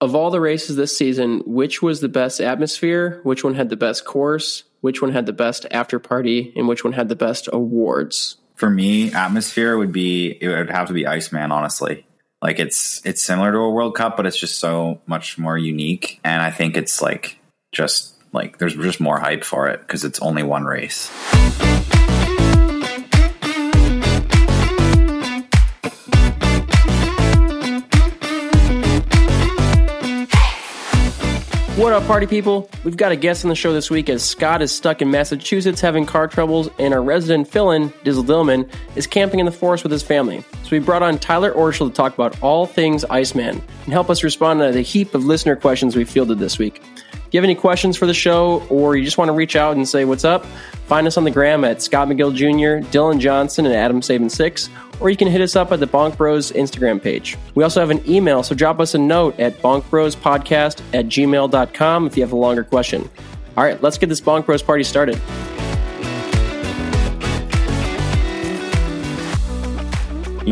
of all the races this season, which was the best atmosphere? Which one had the best course? Which one had the best after party? And which one had the best awards? For me, atmosphere would be it would have to be Iceman, honestly. Like it's it's similar to a World Cup, but it's just so much more unique. And I think it's like just like there's just more hype for it because it's only one race. What up, party people? We've got a guest on the show this week as Scott is stuck in Massachusetts having car troubles, and our resident fill in, Dizzle Dillman, is camping in the forest with his family. So we brought on Tyler Orschel to talk about all things Iceman and help us respond to the heap of listener questions we fielded this week. You have any questions for the show or you just want to reach out and say what's up, find us on the gram at Scott McGill Jr., Dylan Johnson, and Adam Saban 6 or you can hit us up at the Bonk Bros Instagram page. We also have an email, so drop us a note at bonkbrospodcast at gmail.com if you have a longer question. All right, let's get this Bonk Bros party started.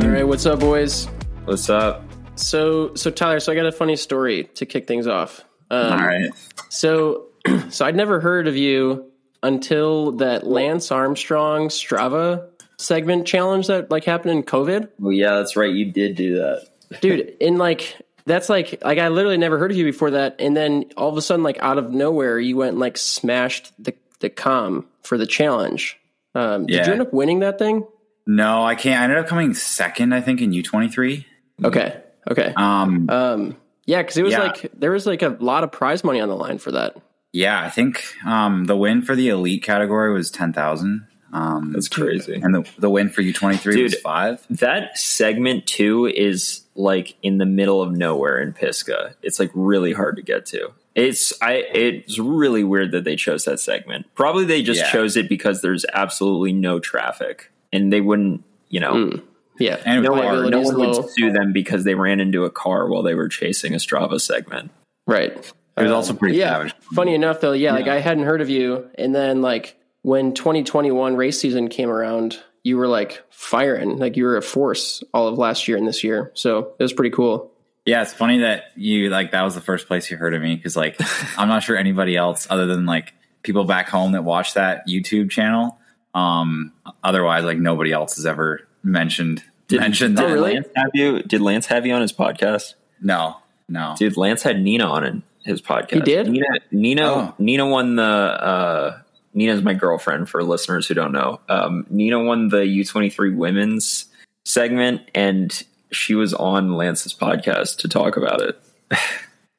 All right, what's up, boys? What's up? So, so Tyler, so I got a funny story to kick things off. Um, All right. So, so I'd never heard of you until that Lance Armstrong Strava segment challenge that like happened in COVID. Well, yeah, that's right. You did do that, dude. In like that's like like I literally never heard of you before that, and then all of a sudden, like out of nowhere, you went and like smashed the the com for the challenge. Um, yeah. Did you end up winning that thing? No, I can't. I ended up coming second, I think, in U twenty three. Okay. Okay. Um. Um. Yeah, because it was yeah. like there was like a lot of prize money on the line for that. Yeah, I think um, the win for the elite category was ten thousand. Um, That's crazy. And the, the win for U23 was five. That segment two is like in the middle of nowhere in Pisgah. It's like really hard to get to. It's I it's really weird that they chose that segment. Probably they just yeah. chose it because there's absolutely no traffic and they wouldn't, you know. Mm. Yeah. And no, one, no one would sue them because they ran into a car while they were chasing a Strava segment. Right. It was um, also pretty yeah. savage. Funny enough though, yeah, yeah, like I hadn't heard of you and then like when 2021 race season came around, you were like firing, like you were a force all of last year and this year. So it was pretty cool. Yeah, it's funny that you like that was the first place you heard of me because like I'm not sure anybody else other than like people back home that watch that YouTube channel. Um, otherwise, like nobody else has ever mentioned did, mentioned did that. Lance have you? Did Lance have you on his podcast? No, no. Dude, Lance had Nina on in his podcast. He did. Nina, Nina, oh. Nina won the. uh Nina's my girlfriend for listeners who don't know. Um, Nina won the U23 women's segment and she was on Lance's podcast to talk about it.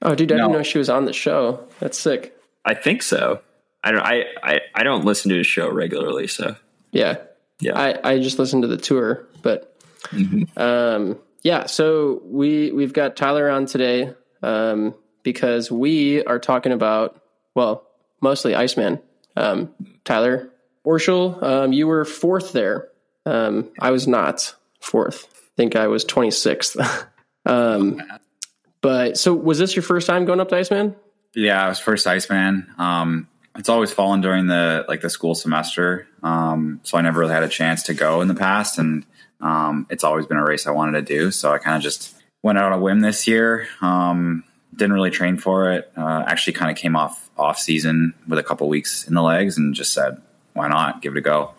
oh, dude, I no. didn't know she was on the show. That's sick. I think so. I don't, I, I, I don't listen to his show regularly. So yeah, yeah, I, I just listened to the tour, but, mm-hmm. um, yeah, so we, we've got Tyler on today, um, because we are talking about, well, mostly Iceman um, Tyler Orschel, um, you were fourth there. Um, I was not fourth. I think I was 26th. um, but so was this your first time going up to Iceman? Yeah, it was first Iceman. Um, it's always fallen during the like the school semester, um, so I never really had a chance to go in the past, and um, it's always been a race I wanted to do. So I kind of just went out on a whim this year. Um, didn't really train for it. Uh, actually, kind of came off off season with a couple weeks in the legs, and just said, "Why not? Give it a go."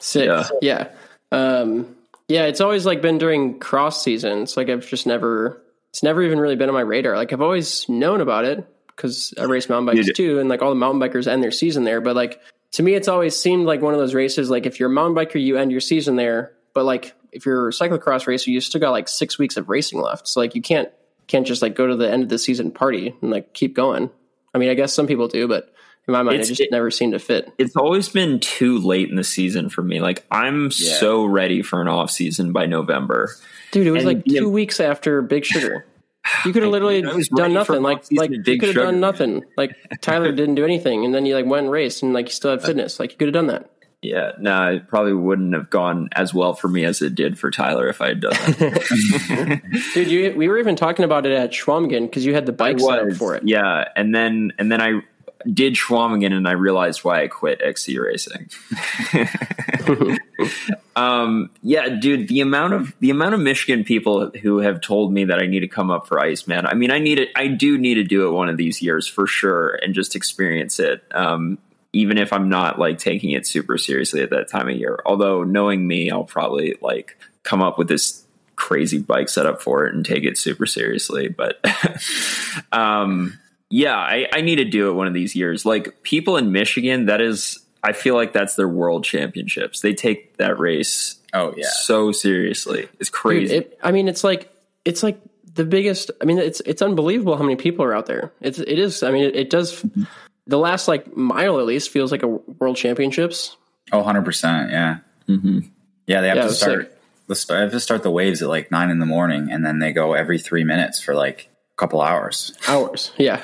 Sick. Yeah. Yeah. Um, yeah. It's always like been during cross seasons. Like I've just never. It's never even really been on my radar. Like I've always known about it because I race mountain bikes too, and like all the mountain bikers end their season there. But like to me, it's always seemed like one of those races. Like if you're a mountain biker, you end your season there. But like if you're a cyclocross racer, you still got like six weeks of racing left. So like you can't can't just like go to the end of the season party and like keep going. I mean, I guess some people do, but in my mind, it's, it just it, never seemed to fit. It's always been too late in the season for me. Like I'm yeah. so ready for an off season by November. Dude, it was and, like two know, weeks after Big Sugar. You could have literally done nothing. Like, like you could have done nothing. Like Tyler didn't do anything, and then you like went and raced, and like you still had fitness. Like you could have done that. Yeah, no, it probably wouldn't have gone as well for me as it did for Tyler if I had done that. Dude, you, we were even talking about it at Schwamigan because you had the bike set up for it. Yeah, and then and then I did Schwamigan and I realized why I quit XC racing. um, yeah, dude, the amount of the amount of Michigan people who have told me that I need to come up for Iceman. I mean, I need it. I do need to do it one of these years for sure, and just experience it. Um, even if I'm not like taking it super seriously at that time of year. Although knowing me, I'll probably like come up with this crazy bike setup for it and take it super seriously. But um, yeah, I, I need to do it one of these years. Like people in Michigan, that is, I feel like that's their world championships. They take that race. Oh yeah, so seriously. It's crazy. Dude, it, I mean, it's like it's like the biggest. I mean, it's it's unbelievable how many people are out there. It's it is. I mean, it, it does. The last like mile at least feels like a world championships. Oh, 100 percent. Yeah. Mm-hmm. Yeah, they have Yeah, to start. The, I have to start the waves at like nine in the morning, and then they go every three minutes for like a couple hours. Hours. Yeah.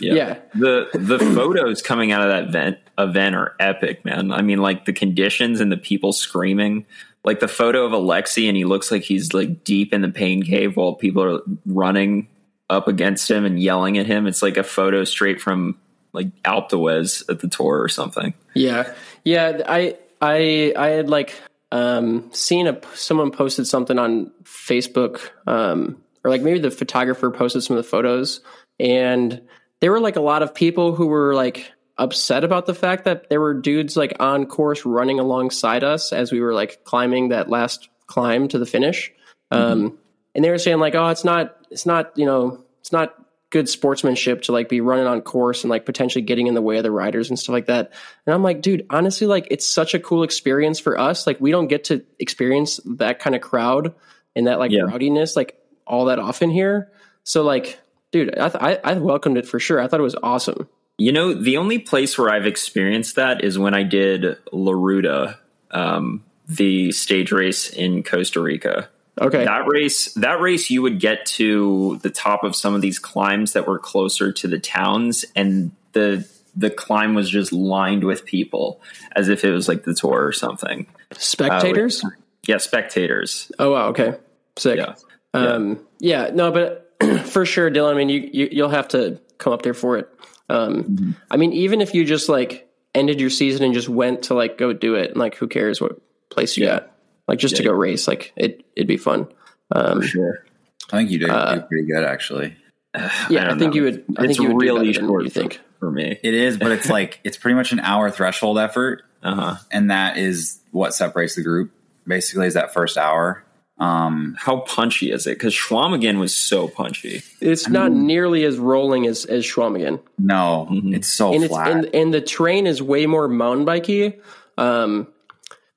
Yeah, yeah. The the photos coming out of that event event are epic, man. I mean, like the conditions and the people screaming. Like the photo of Alexi, and he looks like he's like deep in the pain cave while people are running up against him and yelling at him. It's like a photo straight from like Alpe d'Huez at the tour or something. Yeah, yeah. I I I had like um, seen a someone posted something on Facebook, um, or like maybe the photographer posted some of the photos, and there were like a lot of people who were like upset about the fact that there were dudes like on course running alongside us as we were like climbing that last climb to the finish. Um, and they were saying like, oh, it's not, it's not, you know, it's not good sportsmanship to like be running on course and like potentially getting in the way of the riders and stuff like that. And I'm like, dude, honestly, like it's such a cool experience for us. Like we don't get to experience that kind of crowd and that like Yeah. rowdiness like all that often here. So like, dude, I, th- I I welcomed it for sure. I thought it was awesome. You know, the only place where I've experienced that is when I did La Ruta, um, the stage race in Costa Rica. Okay. That race, that race, you would get to the top of some of these climbs that were closer to the towns, and the the climb was just lined with people, as if it was like the tour or something. Spectators? Yeah, spectators. oh wow, okay. Sick. Yeah, Um, yeah, no, but for sure, Dylan. I mean, you, you you'll have to come up there for it. Um, I mean, even if you just like ended your season and just went to like go do it, and like who cares what place you got, like just to go race, like it it'd be fun. Um, sure. I think you do, do pretty good actually. yeah, I, don't think know. you would. I it's think you would do really better than short you think. for me. It is, but it's like it's pretty much an hour threshold effort, Uh huh. and that is what separates the group. Basically, is that first hour. Um, How punchy is it? Because Schwamigan was so punchy. It's not nearly as rolling as as Schwamigan, no, it's so and it's flat. and, and the terrain is way more mountain bikey. Um,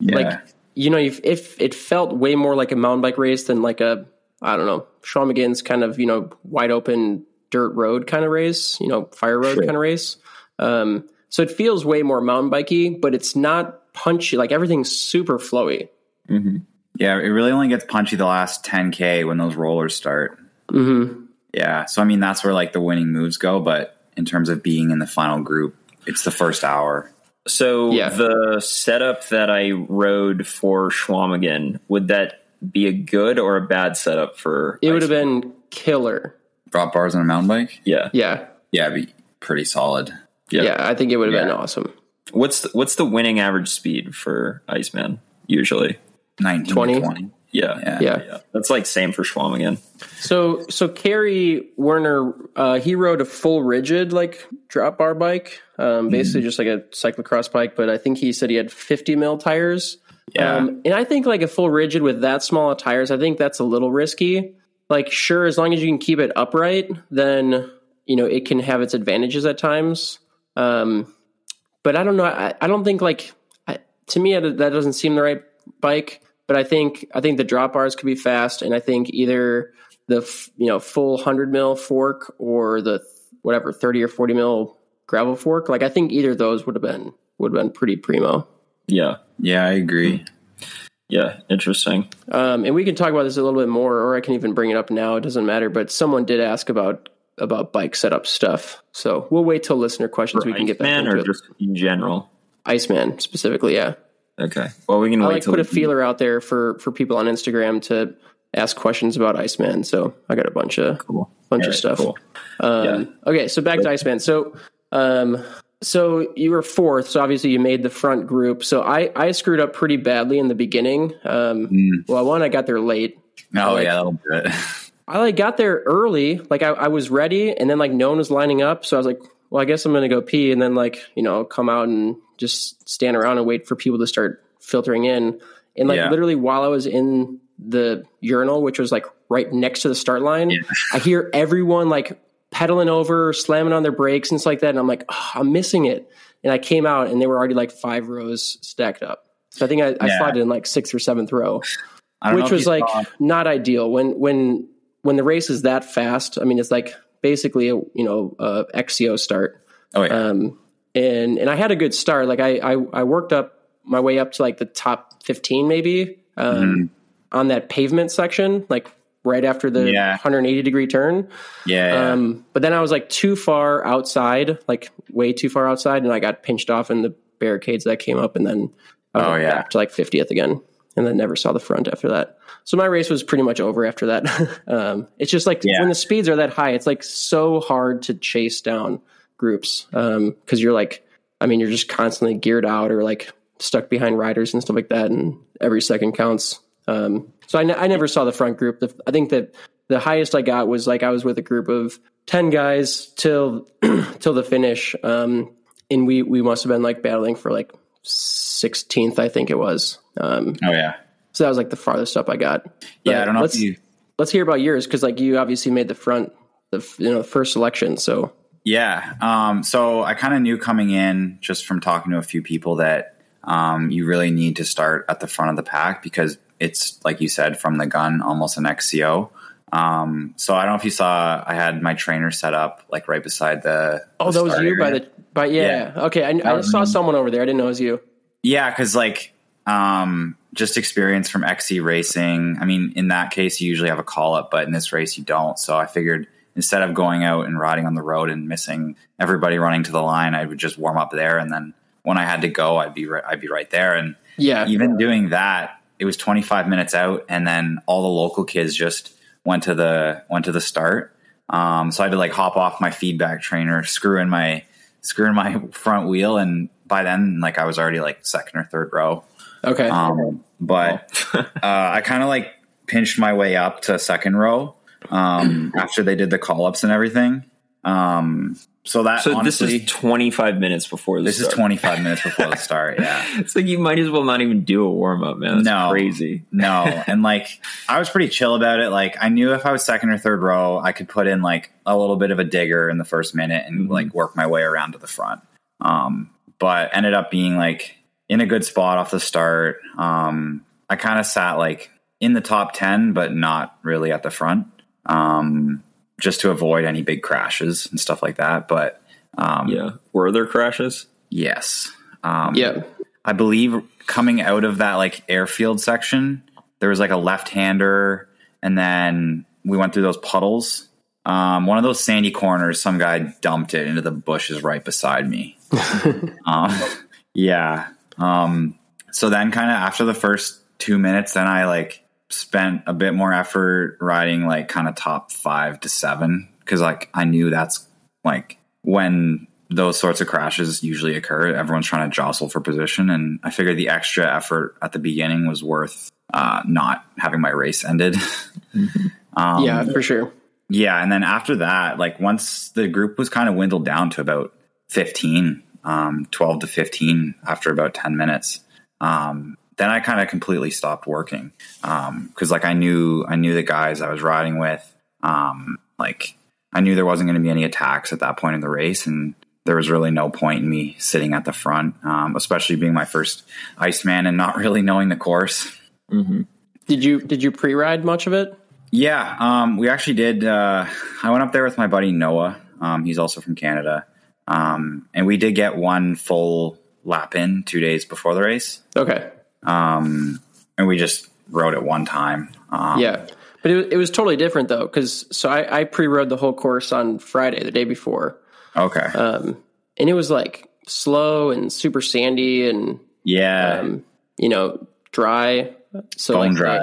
yeah. like you know if, if it felt way more like a mountain bike race than like a i don't know Schwamigan's kind of you know wide open dirt road kind of race you know fire road Sure. kind of race um so it feels way more mountain bikey but it's not punchy like everything's super flowy Yeah, it really only gets punchy the last 10k when those rollers start. mm-hmm. Yeah, so I mean that's where like the winning moves go, but in terms of being in the final group, it's the first hour. So Yeah. the setup that I rode for Schwamigan, would that be a good or a bad setup for? it would have been killer Drop bars on a mountain bike. Yeah. yeah Yeah, it'd be pretty solid. Yeah. yeah, i think it would have been awesome What's the, what's the winning average speed for Iceman usually? 19 20? 20. Yeah. Yeah. yeah That's like same for Schwamigan. So so Kerry Werner, uh, he rode a full rigid like drop bar bike, um, basically just like a cyclocross bike. But I think he said he had 50 mil tires. Yeah. Um, and I think like a full rigid with that small of tires, I think that's a little risky. Like sure, as long as you can keep it upright, then you know it can have its advantages at times. Um, but I don't know. I, I don't think like I, to me that doesn't seem the right bike. But I think I think the drop bars could be fast, and I think either the f- you know full hundred mil fork or the th- whatever thirty or forty mil gravel fork. Like I think either of those would have been would have been pretty primo. Yeah. Yeah, I agree. Yeah. Interesting. Um, and we can talk about this a little bit more, or I can even bring it up now. It doesn't matter. But someone did ask about about bike setup stuff, so we'll wait till listener questions. For we can get back Iceman into or it. just in general? Iceman specifically, yeah. Okay. Well, we can I wait like put a feeler out there for for people on Instagram to ask questions about Iceman. So I got a bunch of Cool. bunch All of right, stuff. cool. Um, Okay, so back to Iceman. So Um, so you were fourth, so obviously you made the front group. So I I screwed up pretty badly in the beginning. Um, Mm. well, one I got there late. Oh Like- yeah, that'll do it. I like got there early, like I, I was ready, and then like no one was lining up, so I was like, well, I guess I'm gonna go pee, and then like you know come out and just stand around and wait for people to start filtering in, and like Yeah. literally while I was in the urinal, which was like right next to the start line, I hear everyone like pedaling over, slamming on their brakes and stuff like that, and I'm like, oh, I'm missing it, and I came out and they were already like five rows stacked up. So I think I, I Yeah. slotted in like sixth or seventh row I which was like saw- not ideal. When when when the race is that fast i mean it's like basically a you know a xco start. Oh yeah, um and and i had a good start like i i, I worked up my way up to like the top 15 maybe um Mm-hmm. on that pavement section like right after the Yeah. 180 degree turn yeah, yeah. um but then i was like too far outside like way too far outside and i got pinched off in the barricades that came up and then I Oh, yeah. back to like 50th again and then never saw the front after that so my race was pretty much over after that um it's just like Yeah. when the speeds are that high it's like so hard to chase down groups um because you're like i mean you're just constantly geared out or like stuck behind riders and stuff like that and every second counts um so i, never saw the front group the, i think that the highest i got was like i was with a group of 10 guys till till the finish um and we we must have been like battling for like 16th i think it was um oh yeah, so that was like the farthest up i got yeah. I don't know let's, if you. let's hear about yours because like you obviously made the front the you know the first selection so Yeah. Um, so I kind of knew coming in just from talking to a few people that um, you really need to start at the front of the pack because it's like you said from the gun almost an XCO. Um, so I don't know if you saw I had my trainer set up like right beside the. oh the that was you by the by yeah, okay i, I saw someone over there i didn't know it was you Yeah, because like um, just experience from XC racing. I mean, in that case, you usually have a call up, but in this race, you don't. So I figured instead of going out and riding on the road and missing everybody running to the line, I would just warm up there, and then when I had to go, I'd be right, I'd be right there. And yeah even doing that, it was 25 minutes out, and then all the local kids just went to the went to the start. Um, so I had to like hop off my feedback trainer, screw in my screw in my front wheel, and by then, like I was already like second or third row. okay Um, but uh, I kind of like pinched my way up to second row um, after they did the call ups and everything. Um, so that So honestly, this is 25 minutes before the this is 25 minutes before the start. Yeah. It's like you might as well not even do a warm up, man. That's No. crazy. No, and like I was pretty chill about it. Like I knew if I was second or third row, I could put in like a little bit of a digger in the first minute and like work my way around to the front. Um, but ended up being like in a good spot off the start. Um, I kind of sat like in the top 10, but not really at the front. Um, just to avoid any big crashes and stuff like that. But um, Yeah. Were there crashes? yes. Um, yeah I believe coming out of that like airfield section, there was like a left hander, and then we went through those puddles. Um, one of those sandy corners, some guy dumped it into the bushes right beside me. um, yeah. Um, so then, kind of after the first two minutes, then I like spent a bit more effort riding like kind of top five to seven because like I knew that's like when those sorts of crashes usually occur. Everyone's trying to jostle for position, and I figured the extra effort at the beginning was worth uh, not having my race ended. um, yeah for sure yeah, and then after that, like once the group was kind of dwindled down to about 15, um, 12 to 15 after about 10 minutes, um, then I kind of completely stopped working. Um, cause like I knew, I knew the guys I was riding with, um, like I knew there wasn't going to be any attacks at that point in the race. And there was really no point in me sitting at the front, um, especially being my first Iceman and not really knowing the course. did you did you pre-ride much of it Yeah, um, we actually did. Uh, I went up there with my buddy Noah. Um, he's also from Canada, um, and we did get one full lap in two days before the race, okay um, and we just rode it one time. Um, yeah but it, it was totally different though because so I, I pre-rode the whole course on friday the day before Okay. um, and it was like slow and super sandy and yeah. um, you know dry. So Bone like dry.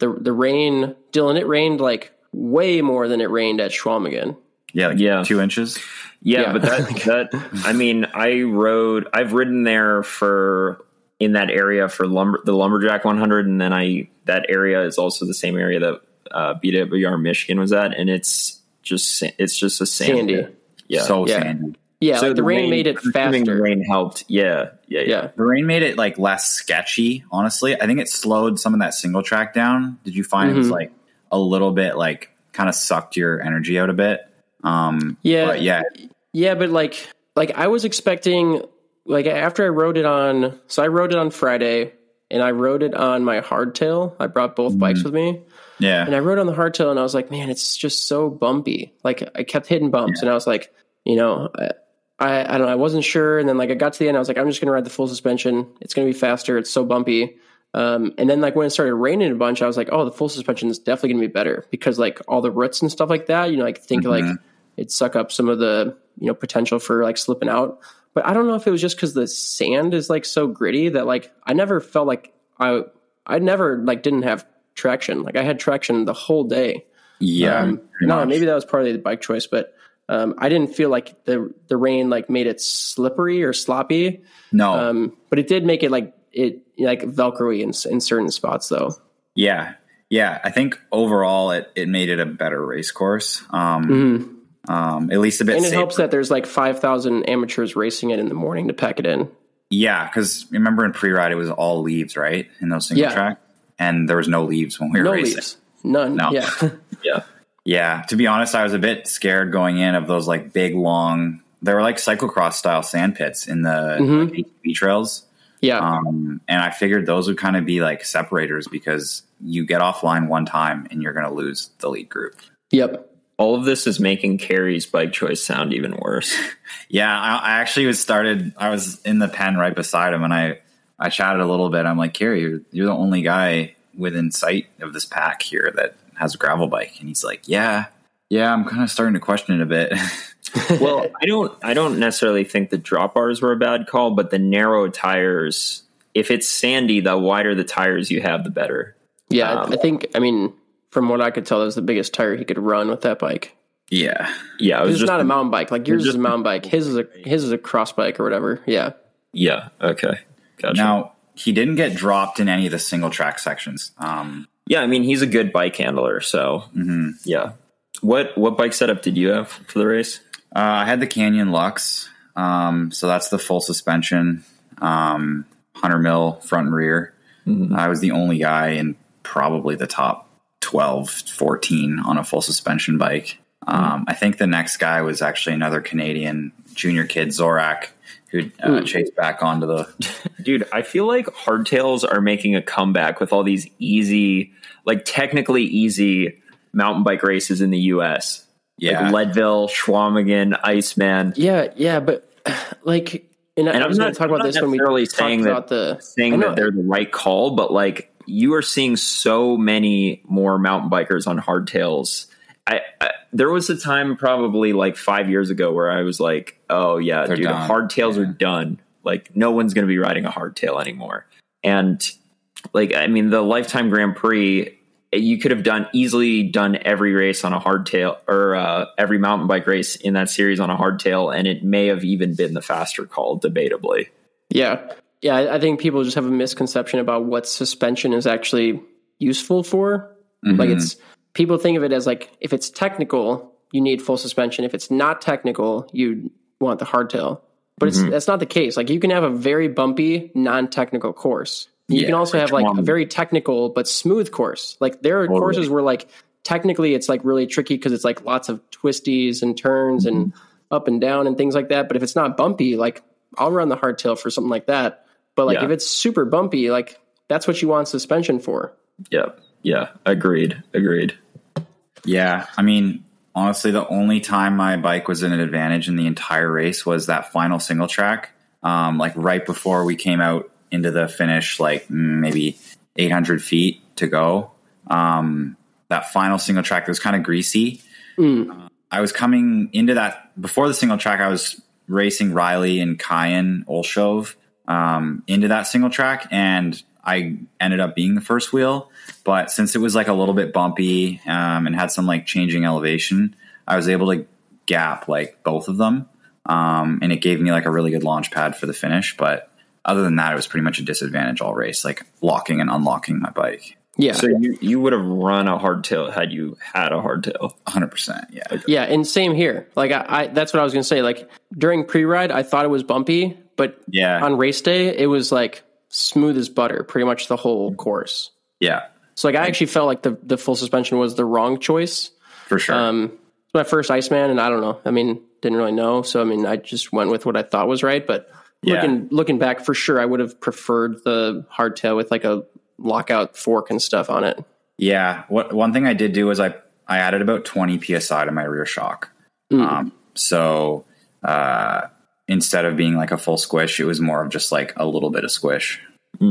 The, the the rain, Dylan. It rained like way more than it rained at Schwamigan. Yeah, like Yeah. two inches. Yeah, Yeah. but that that I mean, I rode. I've ridden there for in that area for lumber the lumberjack 100, and then I that area is also the same area that uh, BWR Michigan was at, and it's just it's just a sand Sandy. pit. Yeah, so Yeah. sandy. Yeah, like the rain, made it I'm The rain helped. Yeah, yeah, yeah. Yeah. The rain made it like less sketchy. Honestly, I think it slowed some of that single track down. Did you find it was like a little bit like kind of sucked your energy out a bit? Um, Yeah. but yeah, Yeah, but like like I was expecting like after I rode it on so I rode it on Friday and I rode it on my hardtail. I brought both bikes with me. yeah, And I rode on the hardtail and I was like, man, it's just so bumpy. Like I kept hitting bumps and I was like, you know, I, I I don't know, I wasn't sure and then like I got to the end I was like I'm just going to ride the full suspension. It's going to be faster. It's so bumpy. Um, and then like when it started raining a bunch, I was like, oh, the full suspension is definitely going to be better because like all the roots and stuff like that, you know, like think like it'd suck up some of the you know potential for like slipping out. But I don't know if it was just because the sand is like so gritty that like I never felt like I I never like didn't have traction. Like I had traction the whole day. yeah. Um, no, maybe that was partly the bike choice, but um, I didn't feel like the the rain like made it slippery or sloppy. no, Um, but it did make it like it like velcro-y in, in certain spots though. yeah, yeah. I think overall it it made it a better race course. Um, Mhm. Um, at least a bit. And it safer. helps that there's like five thousand amateurs racing it in the morning to pack it in. Yeah, because remember in pre-ride it was all leaves, right? In those single Yeah. track, and there was no leaves when we were No racing. leaves, none. No. Yeah. yeah. Yeah, to be honest, I was a bit scared going in of those like big long. They were like cyclocross style sand pits in the Mhm. like, ATV trails, yeah. um, and I figured those would kind of be like separators because you get offline one time and you're going to lose the lead group. yep. All of this is making Kerry's bike choice sound even worse. Yeah, I, I actually was started. I was in the pen right beside him, and I I chatted a little bit. I'm like, Carrie, you're, you're the only guy within sight of this pack here that has a gravel bike, and he's like, Yeah, yeah, I'm kind of starting to question it a bit. well, I don't I don't necessarily think the drop bars were a bad call, but the narrow tires. If it's sandy, the wider the tires you have, the better. Yeah, Um, I think. I mean, from what I could tell, that was the biggest tire he could run with that bike. yeah, Yeah, it was This is just not a mountain bike. Like yours is a mountain bike. His is a his is a cross bike or whatever. Yeah. yeah. Okay, gotcha. Now he didn't get dropped in any of the single track sections. Um, yeah, I mean he's a good bike handler, so mhm. yeah. What what bike setup did you have for the race? uh, I had the Canyon Lux, um, so that's the full suspension, um, hundred mil front and rear. I was the only guy in probably the top 12, 14 on a full suspension bike. Um, I think the next guy was actually another Canadian junior kid, Zorak, who uh, chased back onto the. Dude, I feel like hardtails are making a comeback with all these easy, like technically easy mountain bike races in the US. Yeah. Like Leadville, Schwamigan, Iceman. Yeah, yeah, but like, and, I And I'm was going not- to talk about I'm not this when we necessarily talked saying that- the saying know. that they're the right call, but like you are seeing so many more mountain bikers on hardtails. I, I there was a time probably like five years ago where I was like, oh yeah, They're dude, done. hardtails Yeah. are done. Like no one's going to be riding a hardtail anymore. And like I mean, the Lifetime Grand Prix. You could have done easily done every race on a hardtail or uh, every mountain bike race in that series on a hardtail, and it may have even been the faster call, debatably. Yeah. Yeah, I think people just have a misconception about what suspension is actually useful for. Like Mhm. it's people think of it as like if it's technical, you need full suspension. If it's not technical, you want the hardtail. But it's that's not the case. Like you can have a very bumpy, non-technical course. You can also have like a very technical but smooth course. Like there are courses where like technically it's like really tricky because it's like lots of twisties and turns and up and down and things like that. But if it's not bumpy, like I'll run the hardtail for something like that. But like Yeah. if it's super bumpy, like that's what you want suspension for. Yeah, yeah, agreed, agreed. Yeah, I mean, honestly, the only time my bike was in an advantage in the entire race was that final single track. Um, like right before we came out into the finish, like mm, maybe 800 feet to go. Um, that final single track was kind of greasy. Uh, I was coming into that before the single track. I was racing Riley and Kyan Olshove um, into that single track, and I ended up being the first wheel. But since it was like a little bit bumpy um, and had some like changing elevation, I was able to gap like both of them. Um, and it gave me like a really good launch pad for the finish. But other than that, it was pretty much a disadvantage all race, like locking and unlocking my bike. Yeah. So you, you would have run a hardtail had you had a hardtail. 100%. Yeah. Yeah, and same here. Like I, I that's what I was gonna say. Like during pre-ride, I thought it was bumpy, but Yeah. on race day, it was like smooth as butter, pretty much the whole course. Yeah. So like I actually felt like the the full suspension was the wrong choice. For sure. Um, it's my first Iceman, and I don't know. I mean, didn't really know, so I mean, I just went with what I thought was right. But Yeah. looking looking back, for sure, I would have preferred the hardtail with like a lockout fork and stuff on it. Yeah. What one thing I did do was I I added about 20 psi to my rear shock. Um, so uh, instead of being like a full squish, it was more of just like a little bit of squish.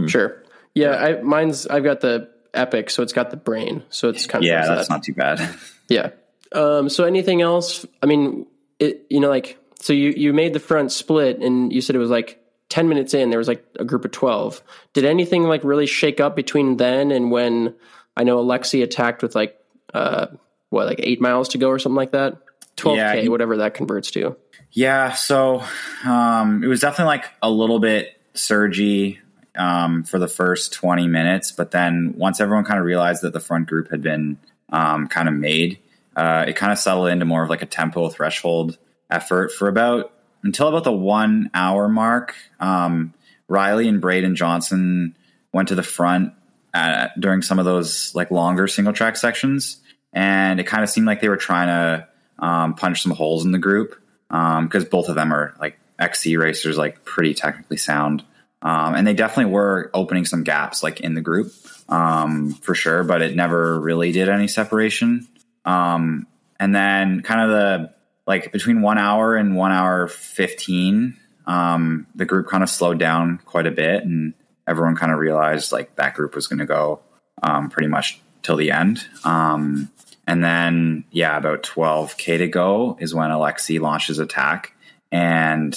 Sure. Yeah, I, mine's I've got the Epic, so it's got the brain, so it's kind of Yeah, that's that. not too bad. Yeah. Um, so anything else? I mean, it, you know, like, so you, you made the front split and you said it was like 10 minutes in, there was like a group of 12. Did anything like really shake up between then and when I know Alexi attacked with like, uh, what, like eight miles to go or something like that? 12K, Yeah, he- whatever that converts to. Yeah, so um, it was definitely like a little bit surgy um, for the first 20 minutes, but then once everyone kind of realized that the front group had been um, kind of made, uh, it kind of settled into more of like a tempo threshold effort for about until about the one hour mark. Um, Riley and Braden Johnson went to the front uh, during some of those like longer single track sections, and it kind of seemed like they were trying to um, punch some holes in the group because both of them are like XC racers, like pretty technically sound, um, and they definitely were opening some gaps like in the group um, for sure, but it never really did any separation. Um, and then kind of the like between one hour and one hour fifteen, um, the group kind of slowed down quite a bit, and everyone kind of realized like that group was going to go um, pretty much till the end. Um, and then, yeah, about 12K to go is when Alexi launches attack. And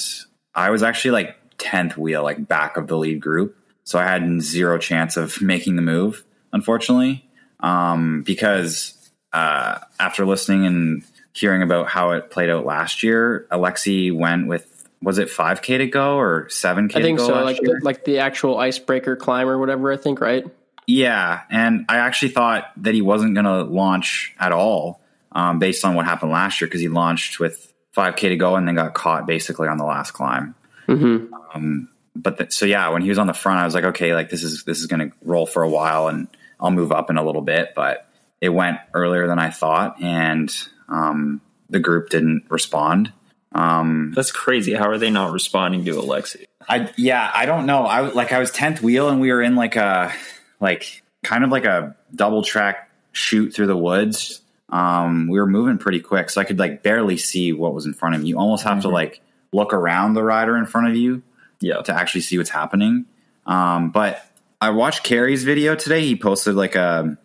I was actually like 10th wheel, like back of the lead group. So I had zero chance of making the move, unfortunately, um, because uh, after listening and hearing about how it played out last year, Alexi went with, was it 5K to go or 7K I think to go? so. Like, the, like the actual icebreaker climb or whatever, I think, right? Yeah, and I actually thought that he wasn't going to launch at all, um, based on what happened last year, because he launched with 5K to go and then got caught basically on the last climb. Mm-hmm. Um, but th- so yeah, when he was on the front, I was like, okay, like this is this is going to roll for a while, and I'll move up in a little bit. But it went earlier than I thought, and um, the group didn't respond. Um, That's crazy. How are they not responding to Alexi? I yeah, I don't know. I like I was tenth wheel, and we were in like a like kind of like a double track shoot through the woods. Um, we were moving pretty quick, so I could like barely see what was in front of me. You almost have to like look around the rider in front of you Yeah. to actually see what's happening. Um, but I watched Kerry's video today. He posted like a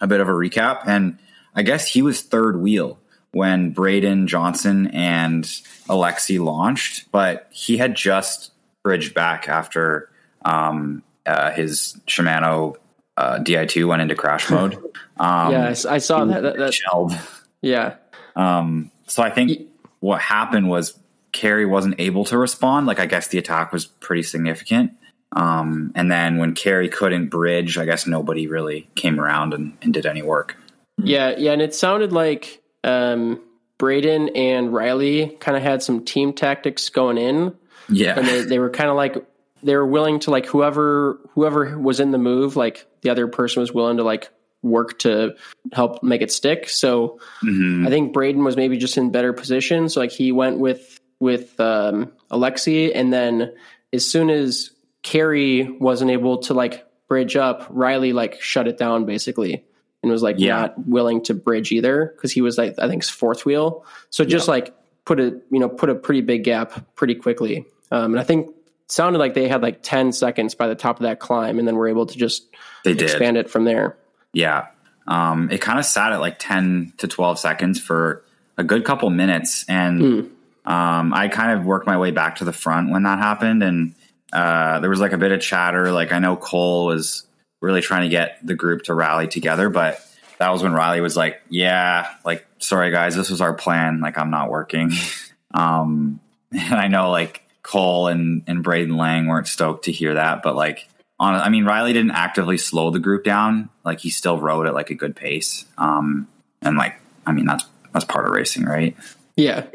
a bit of a recap, and I guess he was third wheel when Braden Johnson and Alexi launched, but he had just bridged back after um, uh, his Shimano uh, Di2 went into crash mode. Um, yeah, I saw that. that, that shelled. yeah. Um, so I think Ye- what happened was Kerry wasn't able to respond. Like I guess the attack was pretty significant. Um, and then when Kerry couldn't bridge, I guess nobody really came around and, and did any work. Yeah, yeah, and it sounded like um, Braden and Riley kind of had some team tactics going in, Yeah. and they, they were kind of like they were willing to like whoever whoever was in the move, like the other person was willing to like work to help make it stick. So Mhm. I think Braden was maybe just in better position, so like he went with with um, Alexi, and then as soon as Kerry wasn't able to like bridge up, Riley like shut it down basically, and was like Yeah. not willing to bridge either because he was like I think fourth wheel, so just like put a you know put a pretty big gap pretty quickly, um, and I think sounded like they had like ten seconds by the top of that climb, and then were able to just They did. expand it from there. Yeah. Um, it kind of sat at like 10 to 12 seconds for a good couple minutes. And um, I kind of worked my way back to the front when that happened. And uh, there was like a bit of chatter. Like I know Cole was really trying to get the group to rally together, but that was when Riley was like, "Yeah, like sorry guys, this was our plan. Like I'm not working." um, and I know like Cole and and Braden Lang weren't stoked to hear that, but like on, I mean, Riley didn't actively slow the group down. Like he still rode at like a good pace. Um, and like, I mean, that's that's part of racing, right? Yeah.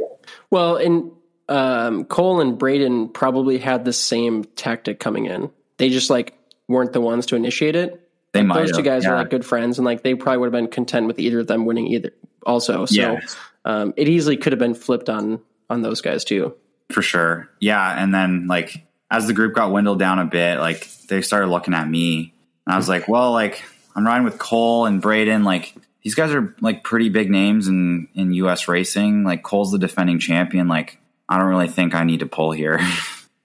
Well, and um, Cole and Braden probably had the same tactic coming in. They just like weren't the ones to initiate it. They like, might those two guys yeah. are like good friends, and like they probably would have been content with either of them winning either. Also, so Yeah. um, it easily could have been flipped on on those guys too. For sure. Yeah. And then like as the group got dwindled down a bit, like they started looking at me and I was like, well, like I'm riding with Cole and Braden. Like these guys are like pretty big names in, in US racing. Like Cole's the defending champion. Like I don't really think I need to pull here.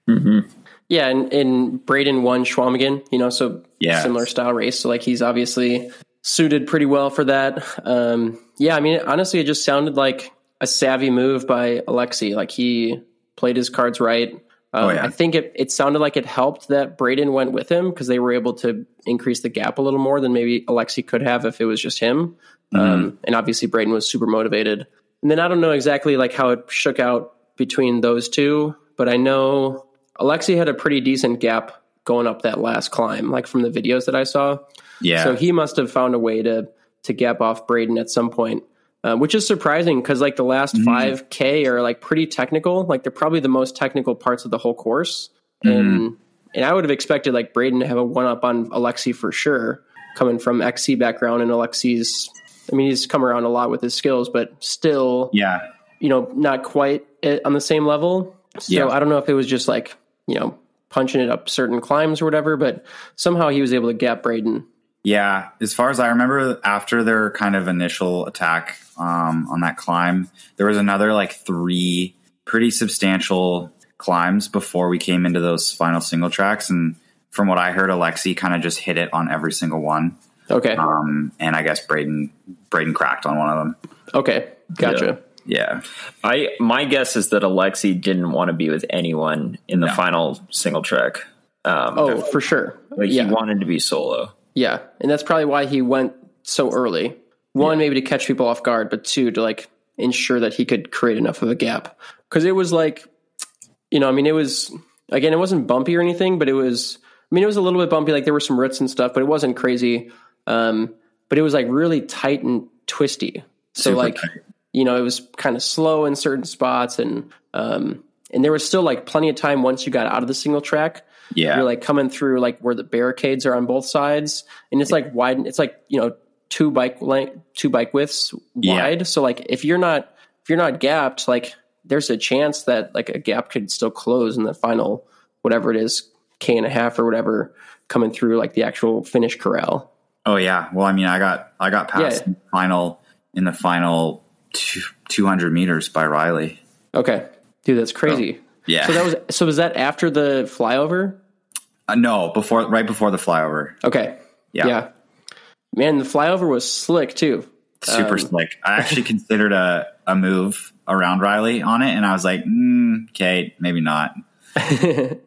Yeah, and, and Braden won Schwamigan, you know, so Yeah. similar style race. So like he's obviously suited pretty well for that. Um, yeah, I mean, honestly, it just sounded like a savvy move by Alexi. Like he played his cards right. Um, Oh, yeah. I think it, it sounded like it helped that Braden went with him because they were able to increase the gap a little more than maybe Alexi could have if it was just him. Mm-hmm. Um, and obviously Braden was super motivated. And then I don't know exactly like how it shook out between those two, but I know Alexi had a pretty decent gap going up that last climb, like from the videos that I saw. yeah. So he must have found a way to to gap off Braden at some point, uh, which is surprising because like the last five k are like pretty technical. Like they're probably the most technical parts of the whole course, and and I would have expected like Braden to have a one up on Alexi for sure, coming from XC background and Alexi's. I mean, he's come around a lot with his skills, but still, yeah. you know, not quite on the same level. So Yeah. I don't know if it was just like, you know, punching it up certain climbs or whatever, but somehow he was able to gap Braden. Yeah, as far as I remember, after their kind of initial attack um, on that climb, there was another like three pretty substantial climbs before we came into those final single tracks. And from what I heard, Alexi kind of just hit it on every single one. Okay. Um, and I guess Braden Braden cracked on one of them. okay. Gotcha. Yeah, I my guess is that Alexi didn't want to be with anyone in the No. final single track. Um, Oh, for sure. like yeah. he wanted to be solo. Yeah. And that's probably why he went so early. One, maybe to catch people off guard, but two, to like ensure that he could create enough of a gap. Cause it was like, you know, I mean, it was, again, it wasn't bumpy or anything, but it was, I mean, it was a little bit bumpy. Like there were some roots and stuff, but it wasn't crazy. Um, but it was like really tight and twisty. So Super like, tight. you know, it was kind of slow in certain spots and, um, and there was still like plenty of time once you got out of the single track yeah, you're like coming through like where the barricades are on both sides and it's like wide it's like you know two bike length two bike widths Yeah. wide so like if you're not if you're not gapped like there's a chance that like a gap could still close in the final whatever it is k and a half or whatever coming through like the actual finish corral Oh yeah. Well, I mean, I got I got past Yeah. the final in the final two, 200 meters by Riley. okay dude that's crazy Yeah. so that was so was that after the flyover Uh, no, before right before the flyover. okay Yeah. yeah man the flyover was slick too Super Um, slick. I actually considered a, a move around Riley on it, and I was like, mm, okay, maybe not.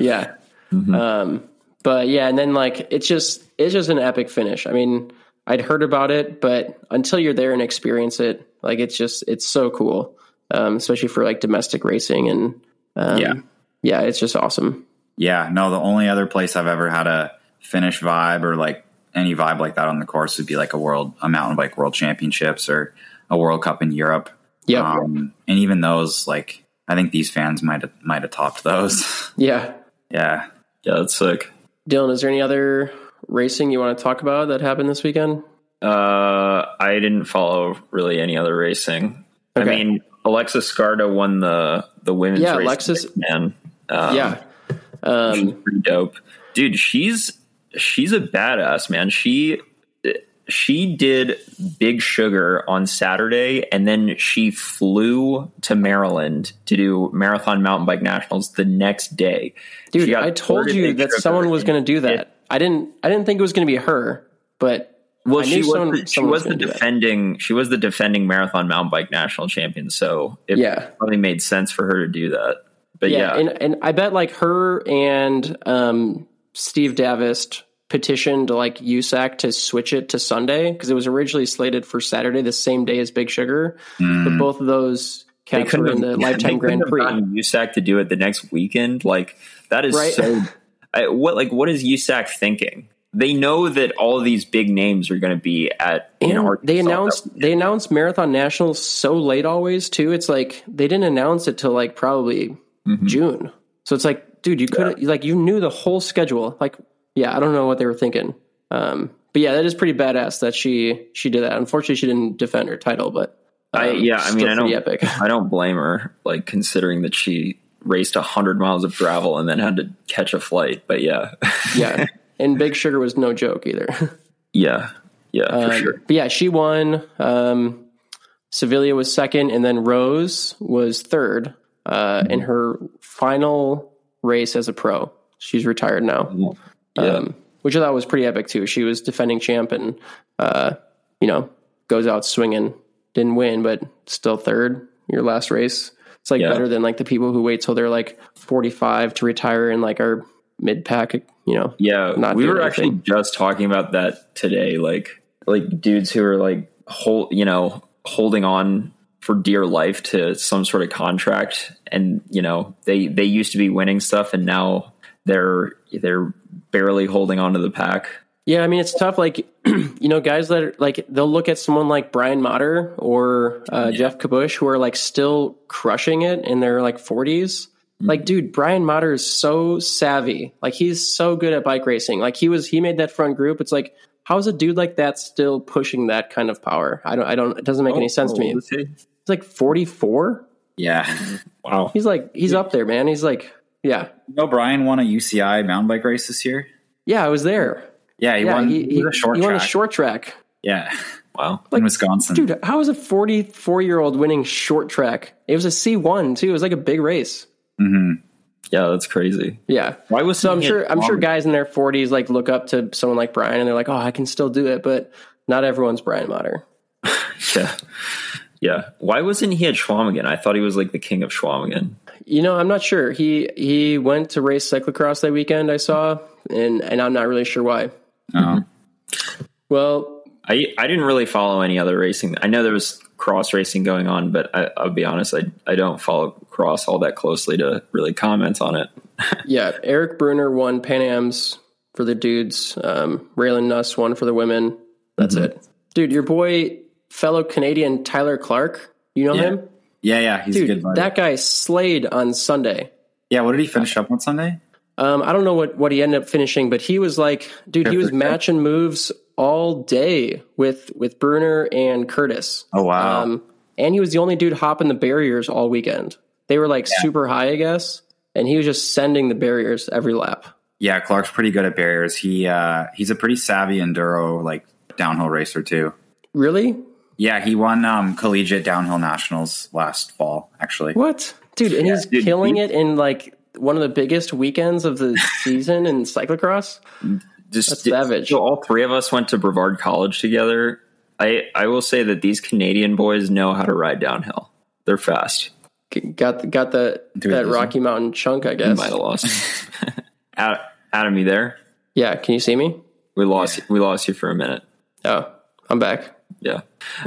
Yeah. Um, but yeah, and then like it's just it's just an epic finish. I mean, I'd heard about it, but until you're there and experience it, like it's just it's so cool. Um, especially for like domestic racing and um, Yeah. yeah, it's just awesome. Yeah, no, the only other place I've ever had a finish vibe or like any vibe like that on the course would be like a world, a mountain bike world championships or a World Cup in Europe. Yeah, Um, and even those, like, I think these fans might have might have topped those. yeah. yeah. Yeah, that's sick. Dylan, is there any other racing you want to talk about that happened this weekend? Uh, I didn't follow really any other racing. I mean, Alexis Skarda won the the women's Yeah, race, Alexis- man. Um, yeah, um, pretty dope, dude. She's she's a badass, man. She she did Big Sugar on Saturday, and then she flew to Maryland to do Marathon Mountain Bike Nationals the next day. dude, I told you that someone was going to do that. it- I didn't. I didn't think it was going to be her, but Well, she was someone- the, she was the defending she was the defending Marathon Mountain Bike National Champion, so it Yeah. probably made sense for her to do that. But yeah, yeah, and and I bet like her and um, Steve Davoust petitioned like USAC to switch it to Sunday because it was originally slated for Saturday, the same day as Big Sugar. Mm. But both of those cats were in the Lifetime Grand Prix. USAC to do it the next weekend, like that is right? so. I, what like what is USAC thinking? They know that all of these big names are going to be at. And they announced they announced Marathon Nationals so late always too. It's like they didn't announce it till like probably mm-hmm. June. So it's like, dude, you could yeah. like you knew the whole schedule. Like yeah, I don't know what they were thinking. Um, but yeah, that is pretty badass that she she did that. Unfortunately, she didn't defend her title, but um, I yeah, I mean, I don't epic. I don't blame her. Like considering that she raced hundred miles of gravel and then had to catch a flight. But yeah, yeah, and Big Sugar was no joke either. yeah, yeah, for um, sure. But yeah, she won. Um, Sevilla was second, and then Rose was third uh, mm-hmm. in her final race as a pro. She's retired now. Yeah. Um, which I thought was pretty epic too. She was defending champ and, uh, you know, goes out swinging, didn't win, but still third your last race. It's like yeah. better than like the people who wait till they're like 45 to retire and like are mid pack, you know. Yeah. we were anything. actually just talking about that today. Like, like dudes who are like hold, you know, holding on for dear life to some sort of contract and, you know, they, they used to be winning stuff and now they're, they're barely holding on to the pack. Yeah, I mean it's tough. Like you know, guys that are like they'll look at someone like Brian Matter or uh, yeah. Geoff Kabush who are like still crushing it in their like 40s. Mm-hmm. Like, dude, Brian Matter is so savvy. Like he's so good at bike racing. Like he was, he made that front group. It's like, how is a dude like that still pushing that kind of power? I don't, I don't. It doesn't make oh, any sense oh, to me. He's like 44. Yeah. wow. He's like he's up there, man. He's like yeah. You know, Brian won a UCI mountain bike race this year. Yeah, I was there. Yeah, he yeah, won. He, he, short he won a short track. Yeah. Wow. Like, in Wisconsin. Dude, how is a 44 year old winning short track? It was a C1 too. It was like a big race. Mm-hmm. Yeah, that's crazy. Yeah. Why was so? I'm sure. I'm sure guys in their 40s like look up to someone like Brian and they're like, "Oh, I can still do it," but not everyone's Brian Matter. yeah. Yeah. Why wasn't he at Chequamegon? I thought he was like the king of Chequamegon. You know, I'm not sure. He he went to race cyclocross that weekend. I saw, and and I'm not really sure why. Uh-huh. Well, I I didn't really follow any other racing. I know there was cross racing going on, but I, I'll be honest, I I don't follow cross all that closely to really comment on it. yeah, Eric Brunner won Pan Am's for the dudes. Um, Raylyn Nuss won for the women. That's mm-hmm. it, dude. Your boy, fellow Canadian Tyler Clark. You know yeah. him? Yeah, yeah, he's Dude, a good. Buddy. That guy slayed on Sunday. Yeah, what did he finish up on Sunday? Um, I don't know what, what he ended up finishing, but he was like, dude, he was matching moves all day with with Brunner and Curtis. Oh wow! Um, and he was the only dude hopping the barriers all weekend. They were like yeah. super high, I guess, and he was just sending the barriers every lap. Yeah, Clark's pretty good at barriers. He uh, he's a pretty savvy enduro like downhill racer too. Really? Yeah, he won um, collegiate downhill nationals last fall. Actually, what, dude? And yeah, he's dude, killing he, it in like one of the biggest weekends of the season in cyclocross. Just That's savage. So all three of us went to Brevard College together. I I will say that these Canadian boys know how to ride downhill. They're fast. Got got the Dude, that Rocky Mountain chunk. I guess might have lost. Adam, you there? Yeah. Can you see me? We lost. We lost you for a minute. Oh, I'm back. Yeah.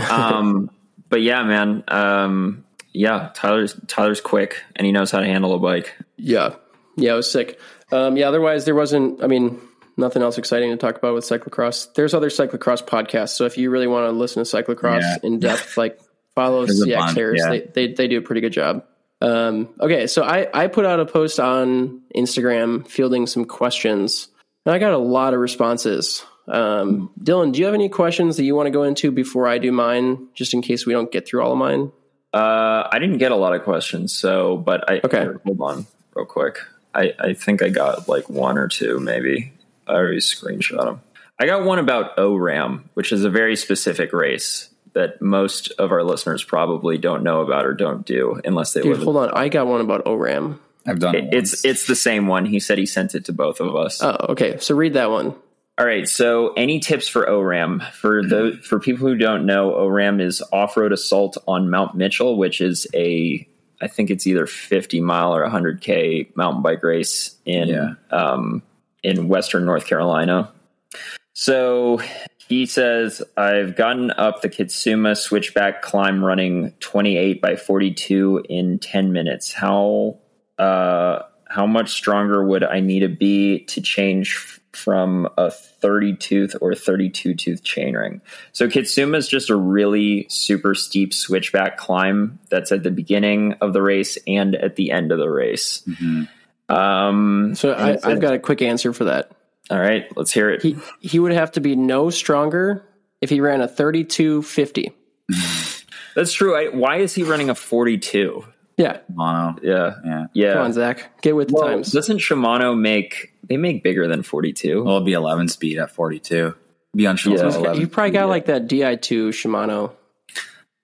Um, but yeah, man. Um, yeah, Tyler's Tyler's quick and he knows how to handle a bike. Yeah. Yeah, it was sick. Um, yeah, otherwise there wasn't I mean, nothing else exciting to talk about with cyclocross. There's other cyclocross podcasts, so if you really want to listen to cyclocross yeah. in depth, like follow CXHairs. Yeah. They, they they do a pretty good job. Um, okay, so I, I put out a post on Instagram fielding some questions, and I got a lot of responses. Um, Dylan, do you have any questions that you want to go into before I do mine, just in case we don't get through all of mine? Uh, I didn't get a lot of questions, so but I okay. Hold on, real quick. I I think I got like one or two, maybe. I already screenshot them. I got one about ORAMM, which is a very specific race that most of our listeners probably don't know about or don't do unless they Dude, live. Hold on, I got one about ORAMM. I've done it. It's it's the same one. He said he sent it to both of us. Oh, okay. So read that one. All right. So, any tips for ORAMM for the for people who don't know? ORAMM is off road assault on Mount Mitchell, which is a I think it's either 50 mile or 100 k mountain bike race in yeah. um, in Western North Carolina. So he says, I've gotten up the Kitsuma switchback climb running 28 by 42 in 10 minutes. How, uh, how much stronger would I need to be to change from a 30 tooth or 32 tooth chainring? So Kitsuma is just a really super steep switchback climb that's at the beginning of the race and at the end of the race. Um, So I, and I've got a quick answer for that. all right, let's hear it. He he would have to be no stronger if he ran a thirty two fifty. That's true. I, why is he running a 42? Yeah, Mono. Yeah. Yeah. Yeah. come on, Zach, get with the Well, times. doesn't Shimano make they make bigger than 42? Well, it'll be 11 speed at 42. Be on Shimano Yeah. You probably got like that Di two Shimano.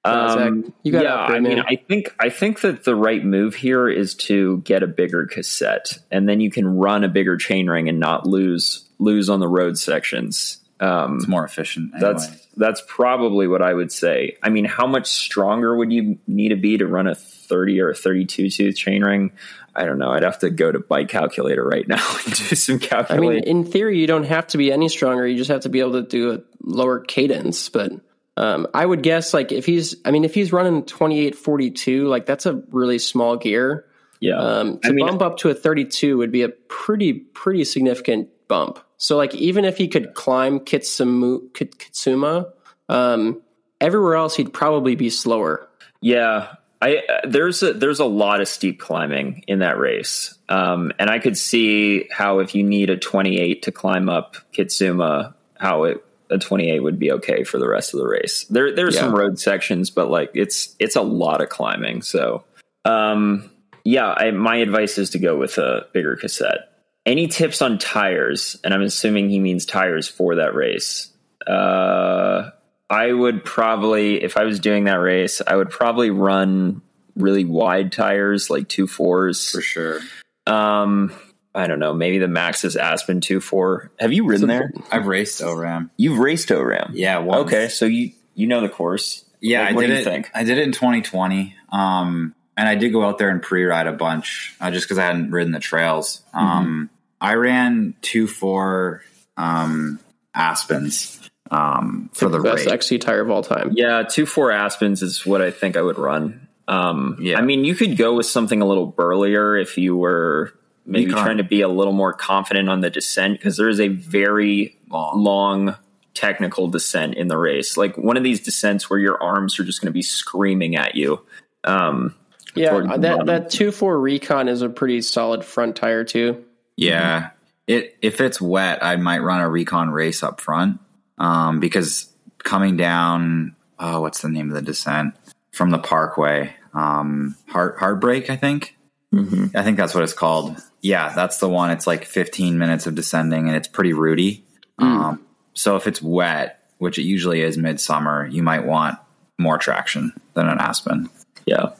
Yeah, you got Um, yeah, upgrade, I mean. I think I think that the right move here is to get a bigger cassette, and then you can run a bigger chainring and not lose lose on the road sections. Um, It's more efficient. Anyway. that's that's probably what I would say. I mean, how much stronger would you need to be to run a 30 or a 32 tooth chainring? I don't know. I'd have to go to bike calculator right now and do some calculating. I mean, in theory, you don't have to be any stronger. You just have to be able to do a lower cadence. But um, I would guess, like, if he's, I mean, if he's running twenty eight forty two, like that's a really small gear. yeah. Um, to I mean- bump up to a 32 would be a pretty, pretty significant bump. So, like, even if he could climb Kitsumu, Kit- Kitsuma, um, everywhere else he'd probably be slower. Yeah, I uh, there's a there's a lot of steep climbing in that race, um, and I could see how if you need a 28 to climb up Kitsuma, how it a 28 would be okay for the rest of the race. There there's some Yeah. road sections, but like it's it's a lot of climbing. So, um, yeah, I, my advice is to go with a bigger cassette. Any tips on tires? And I'm assuming he means tires for that race. Uh, I would probably, if I was doing that race, I would probably run really wide tires, like two fours. for sure. Um, I don't know, maybe the max is Aspen two four. Have you ridden there? I've raced ORAMM. You've raced ORAMM. Yeah. Once. Okay, so you you know the course. Yeah, Like, I what did do you it. think? I did it in 2020. Um, and I did go out there and pre-ride a bunch uh, just because I hadn't ridden the trails. Mm-hmm. Um, I ran two four um, Aspens um, for the Best race. XC tire of all time. Yeah, two four Aspens is what I think I would run. Um, Yeah. I mean, you could go with something a little burlier if you were maybe Rekon. trying to be a little more confident on the descent because there is a very Long. long technical descent in the race. Like one of these descents where your arms are just going to be screaming at you. Um, Yeah, that that two four Rekon is a pretty solid front tire too. Yeah. It if it's wet, I might run a Rekon Race up front. Um, because coming down oh, what's the name of the descent? From the parkway. Um Heart Heartbreak, I think. Mm-hmm. I think that's what it's called. Yeah, that's the one. It's like 15 minutes of descending and it's pretty rooty. Um, so if it's wet, which it usually is midsummer, you might want more traction than an Aspen. Yeah.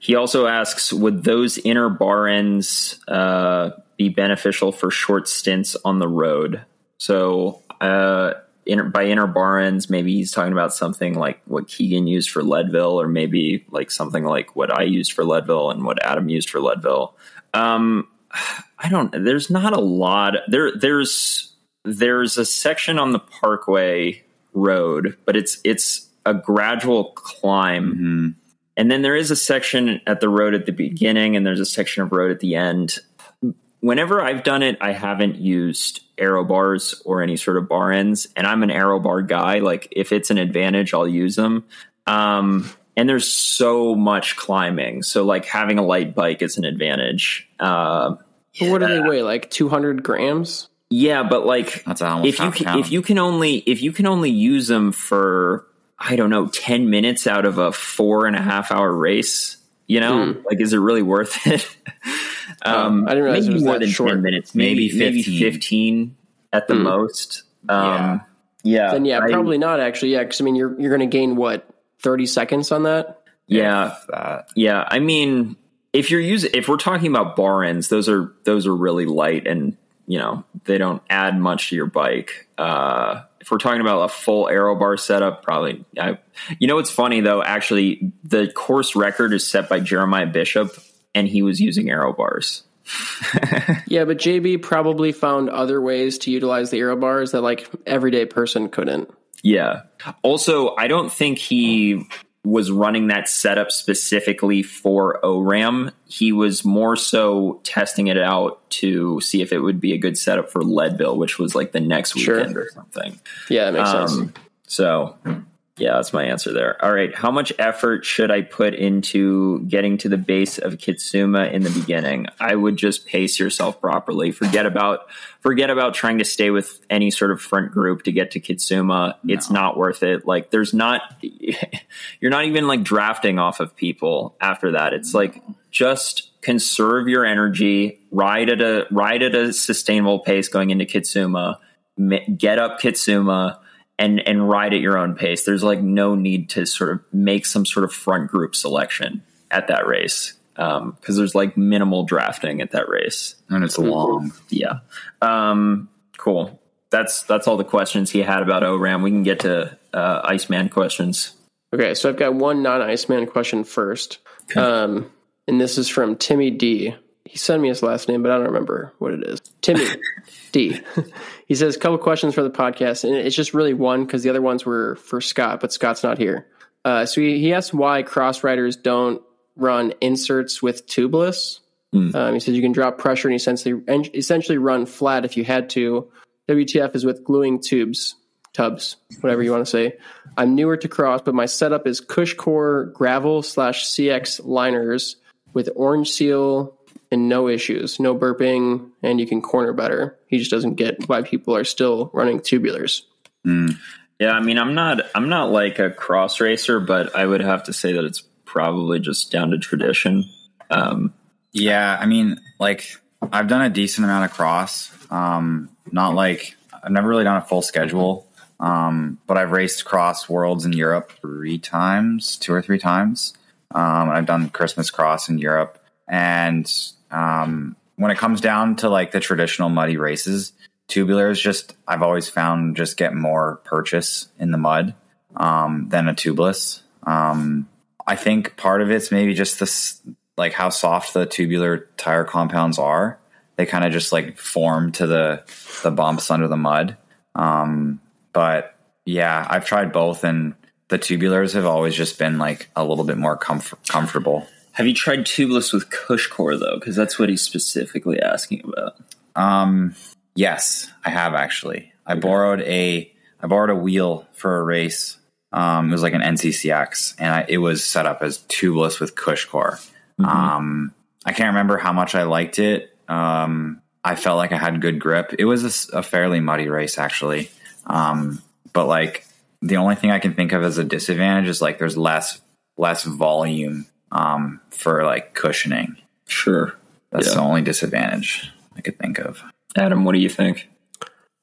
He also asks, would those inner bar ends uh, be beneficial for short stints on the road? So, uh, inner, by inner bar ends, maybe he's talking about something like what Keegan used for Leadville, or maybe like something like what I used for Leadville and what Adam used for Leadville. Um, I don't. There's not a lot. There, there's there's a section on the Parkway Road, but it's it's a gradual climb. And then there is a section at the road at the beginning, and there's a section of road at the end. Whenever I've done it, I haven't used aero bars or any sort of bar ends, and I'm an aero bar guy. Like if it's an advantage, I'll use them. Um, and there's so much climbing, so like having a light bike is an advantage. Uh, But What do they weigh? Like two hundred grams? yeah, but like That's if you can, if you can only if you can only use them for I don't know ten minutes out of a four and a half hour race, you know, like is it really worth it? um, I didn't realize maybe it was more that than short. ten minutes, maybe Maybe maybe 15. at the most. Um, yeah, Then yeah, I- probably not actually. Yeah, because I mean you're you're going to gain what thirty seconds on that. yeah. That. Yeah, I mean, if you're using, if we're talking about bar ends, those are those are really light, and you know they don't add much to your bike. Uh, if we're talking about a full aero bar setup, probably. I, you know what's funny though? Actually, the course record is set by Jeremiah Bishop, and he was using aero bars. yeah, but JB probably found other ways to utilize the aero bars that like everyday person couldn't. Yeah. Also, I don't think he was running that setup specifically for ORAMM. He was more so testing it out to see if it would be a good setup for Leadville, which was like the next weekend sure. or something. Yeah, that makes um, sense. So yeah, that's my answer there. All right. How much effort should I put into getting to the base of Kitsuma in the beginning? I would just pace yourself properly. Forget about forget about trying to stay with any sort of front group to get to Kitsuma. No. It's not worth it. Like there's not you're not even like drafting off of people after that. It's like just conserve your energy, ride at a ride at a sustainable pace going into Kitsuma, get up Kitsuma and and ride at your own pace. There's like no need to sort of make some sort of front group selection at that race because um, there's like minimal drafting at that race, and it's long. Yeah, um, cool. That's that's all the questions he had about ORAMM. We can get to uh, Iceman questions. Okay, so I've got one non Iceman question first, okay. um, and this is from Timmy D. He sent me his last name, but I don't remember what it is. Timmy D. he says a couple questions for the podcast, and it's just really one because the other ones were for Scott, but Scott's not here. Uh, so he, he asked why cross riders don't run inserts with tubeless. Mm. Um, he says you can drop pressure and essentially essentially run flat if you had to. WTF is with gluing tubes, tubs, whatever you want to say. I'm newer to cross, but my setup is Cushcore gravel slash CX liners with orange seal and no issues, no burping, and you can corner better. He just doesn't get why people are still running tubulars. Mm. Yeah, I mean, I'm not, I'm not like a cross racer, but I would have to say that it's probably just down to tradition. Um, yeah, I mean, like I've done a decent amount of cross. Um, not like I've never really done a full schedule, um, but I've raced cross worlds in Europe three times, two or three times. Um, I've done Christmas cross in Europe, and um, when it comes down to like the traditional muddy races, tubulars just I've always found just get more purchase in the mud um, than a tubeless. Um, I think part of it's maybe just this like how soft the tubular tire compounds are. They kind of just like form to the the bumps under the mud. Um, but yeah, I've tried both, and the tubulars have always just been like a little bit more comfort- comfortable. Have you tried tubeless with Cushcore though? Because that's what he's specifically asking about. Um, yes, I have actually. I okay. borrowed a I borrowed a wheel for a race. Um, it was like an NCCX, and I, it was set up as tubeless with Cushcore. Mm-hmm. Um, I can't remember how much I liked it. Um, I felt like I had good grip. It was a, a fairly muddy race actually, um, but like the only thing I can think of as a disadvantage is like there's less less volume um, for like cushioning. Sure. That's yeah. the only disadvantage I could think of. Adam, what do you think?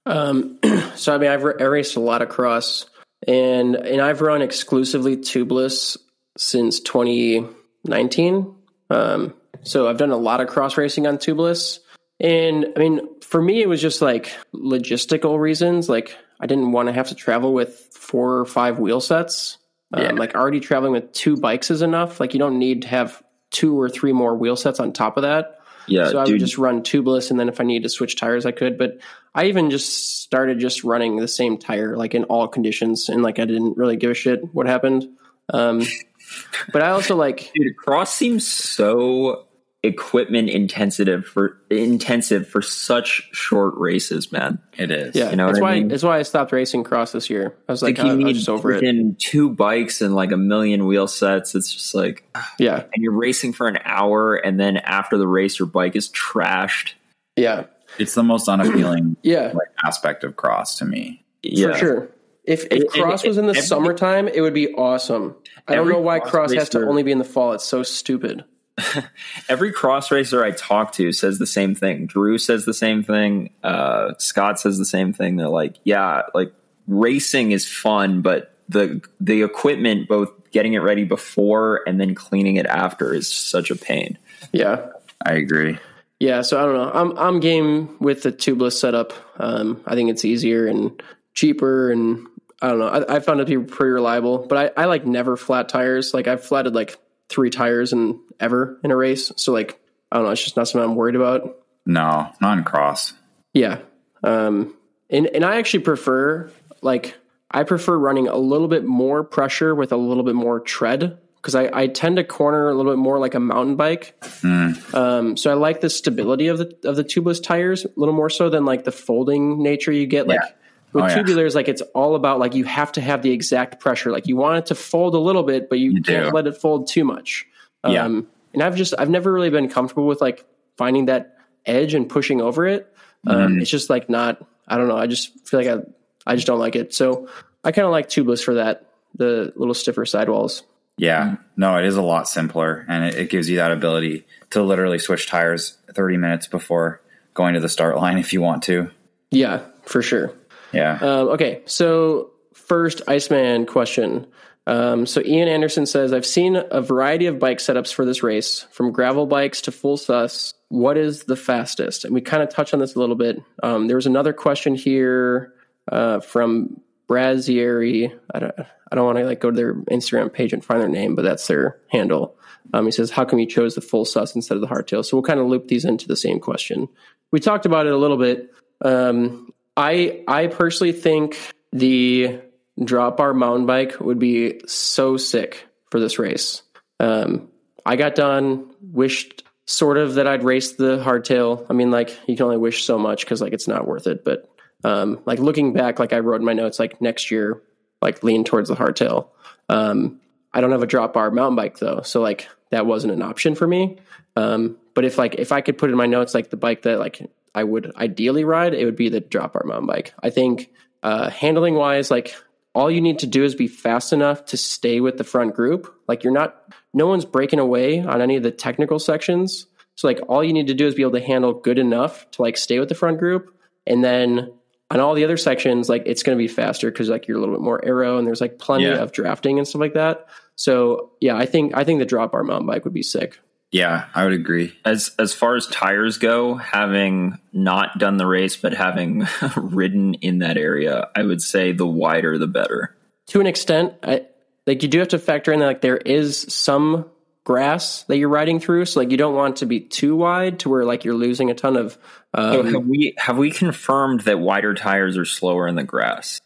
Um, so I mean, I've raced a lot of cross, and and I've run exclusively tubeless since 2019. Um, so I've done a lot of cross racing on tubeless, and I mean, for me, it was just like logistical reasons. Like I didn't want to have to travel with four or five wheel sets. Yeah. Um, like already traveling with two bikes is enough. Like you don't need to have two or three more wheel sets on top of that. Yeah. So I dude. would just run tubeless, and then if I needed to switch tires, I could. But I even just started just running the same tire, like in all conditions, and like I didn't really give a shit what happened. Um, but I also like, dude, cross seems so equipment intensive for intensive for such short races, man. It is. Yeah, you know that's why. I mean? That's why I stopped racing cross this year. I was like, like you oh, need just over it. two bikes and like a million wheel sets. It's just like, yeah. And you're racing for an hour, and then after the race, your bike is trashed. Yeah, it's the most unappealing. yeah, like, aspect of cross to me. Yeah. For sure. If, if cross was in the summertime, it would be awesome. I don't know why cross has to only be in the fall. It's so stupid. every cross racer I talk to says the same thing. Drew says the same thing. Uh, Scott says the same thing. They're like, yeah, like racing is fun, but the the equipment, both getting it ready before and then cleaning it after, is such a pain. Yeah, I agree. Yeah, so I don't know. I'm I'm game with the tubeless setup. Um, I think it's easier and cheaper, and I don't know. I, I found it to be pretty reliable. But I, I like never flat tires. Like I've flatted like three tires and ever in a race. So like I don't know. It's just not something I'm worried about. No, not in cross. Yeah. Um, and and I actually prefer like I prefer running a little bit more pressure with a little bit more tread because I, I tend to corner a little bit more like a mountain bike. Mm. Um, so I like the stability of the of the tubeless tires a little more so than like the folding nature you get. Like yeah. With oh, tubulars, yeah. like it's all about like you have to have the exact pressure. Like you want it to fold a little bit, but you, you can't do. let it fold too much. Um, yeah. And I've just I've never really been comfortable with like finding that edge and pushing over it. Um, mm. It's just like not. I don't know. I just feel like I I just don't like it. So I kind of like tubeless for that. The little stiffer sidewalls. Yeah, no, it is a lot simpler, and it, it, gives you that ability to literally switch tires 30 minutes before going to the start line if you want to. Yeah, for sure. Yeah. Um, okay, so first Iceman question. Um, so Ian Anderson says, I've seen a variety of bike setups for this race, from gravel bikes to full sus. What is the fastest? And we kind of touched on this a little bit. Um, there was another question here uh, from Brazieri. I don't, I don't want to like go to their Instagram page and find their name, but that's their handle. Um, he says, "How come you chose the full sus instead of the hardtail?" So we'll kind of loop these into the same question. We talked about it a little bit. Um, I I personally think the drop bar mountain bike would be so sick for this race. Um, I got done, wished sort of that I'd race the hardtail. I mean, like you can only wish so much because like it's not worth it. But um, like looking back, like I wrote in my notes, like next year like lean towards the hardtail. Um, I don't have a drop bar mountain bike though, so like that wasn't an option for me. Um, but if like if I could put in my notes like the bike that like I would ideally ride, it would be the drop bar mountain bike. I think uh, handling wise, like all you need to do is be fast enough to stay with the front group. Like you're not, no one's breaking away on any of the technical sections. So like all you need to do is be able to handle good enough to like stay with the front group, and then on all the other sections, like it's going to be faster because like you're a little bit more aero and there's like plenty yeah. of drafting and stuff like that. So yeah, I think I think the drop bar mountain bike would be sick. Yeah, I would agree. As as far as tires go, having not done the race but having ridden in that area, I would say the wider the better. To an extent, I, like you do have to factor in that like there is some grass that you're riding through. So like you don't want to be too wide to where like you're losing a ton of. Um, so have we have we confirmed that wider tires are slower in the grass?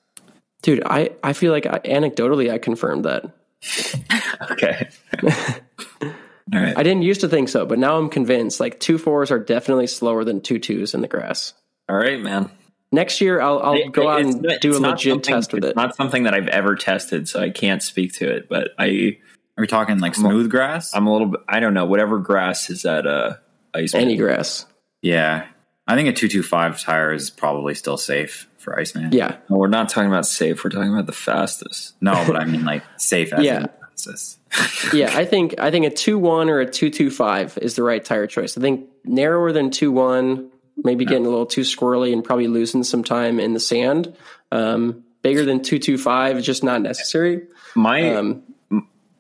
Dude, I I feel like I, anecdotally I confirmed that. okay. All right. I didn't used to think so, but now I'm convinced. Like two fours are definitely slower than two twos in the grass. All right, man. Next year, I'll, I'll it, go out and do a legit test with it. Not something that I've ever tested, so I can't speak to it. But I are we talking like smooth I'm, grass? I'm a little bit. I don't know. Whatever grass is at uh, ice. Any grass. Yeah, I think a two two five tire is probably still safe for Iceman. Yeah, well, we're not talking about safe. We're talking about the fastest. No, but I mean like safe. As yeah. Yeah, I think I think a two one or a two two five is the right tire choice. I think narrower than two one, maybe getting a little too squirrely and probably losing some time in the sand. Um, bigger than two two five is just not necessary. My um,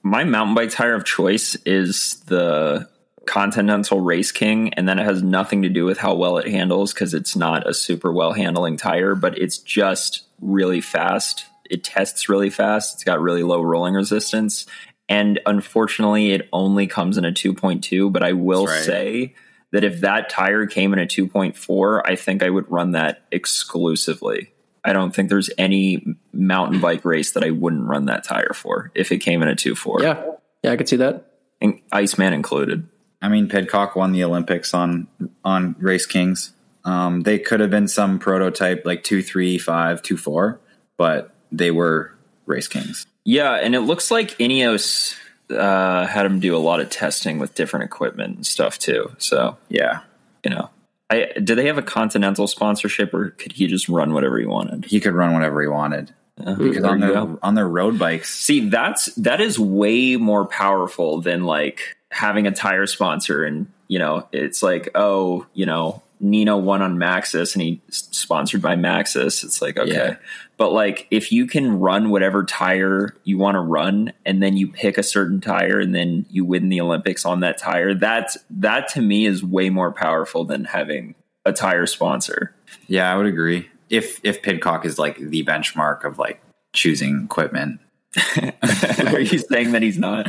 my mountain bike tire of choice is the Continental Race King, and then it has nothing to do with how well it handles because it's not a super well handling tire, but it's just really fast. It tests really fast. It's got really low rolling resistance. And unfortunately, it only comes in a 2.2. But I will right. say that if that tire came in a 2.4, I think I would run that exclusively. I don't think there's any mountain bike race that I wouldn't run that tire for if it came in a two four. Yeah, yeah, I could see that. And Iceman included. I mean, Pidcock won the Olympics on on Race Kings. Um, they could have been some prototype like two three five two four, but they were Race Kings. Yeah, and it looks like Ineos uh, had him do a lot of testing with different equipment and stuff too. So yeah, you know, I, do they have a continental sponsorship, or could he just run whatever he wanted? He could run whatever he wanted. Uh, because on their on their road bikes, see that's that is way more powerful than like having a tire sponsor, and you know it's like oh you know Nino won on Maxxis and he's sponsored by Maxxis. It's like, okay. Yeah. But like if you can run whatever tire you want to run and then you pick a certain tire and then you win the Olympics on that tire, that's that to me is way more powerful than having a tire sponsor. Yeah, I would agree. If if Pidcock is like the benchmark of like choosing equipment. Are you saying that he's not?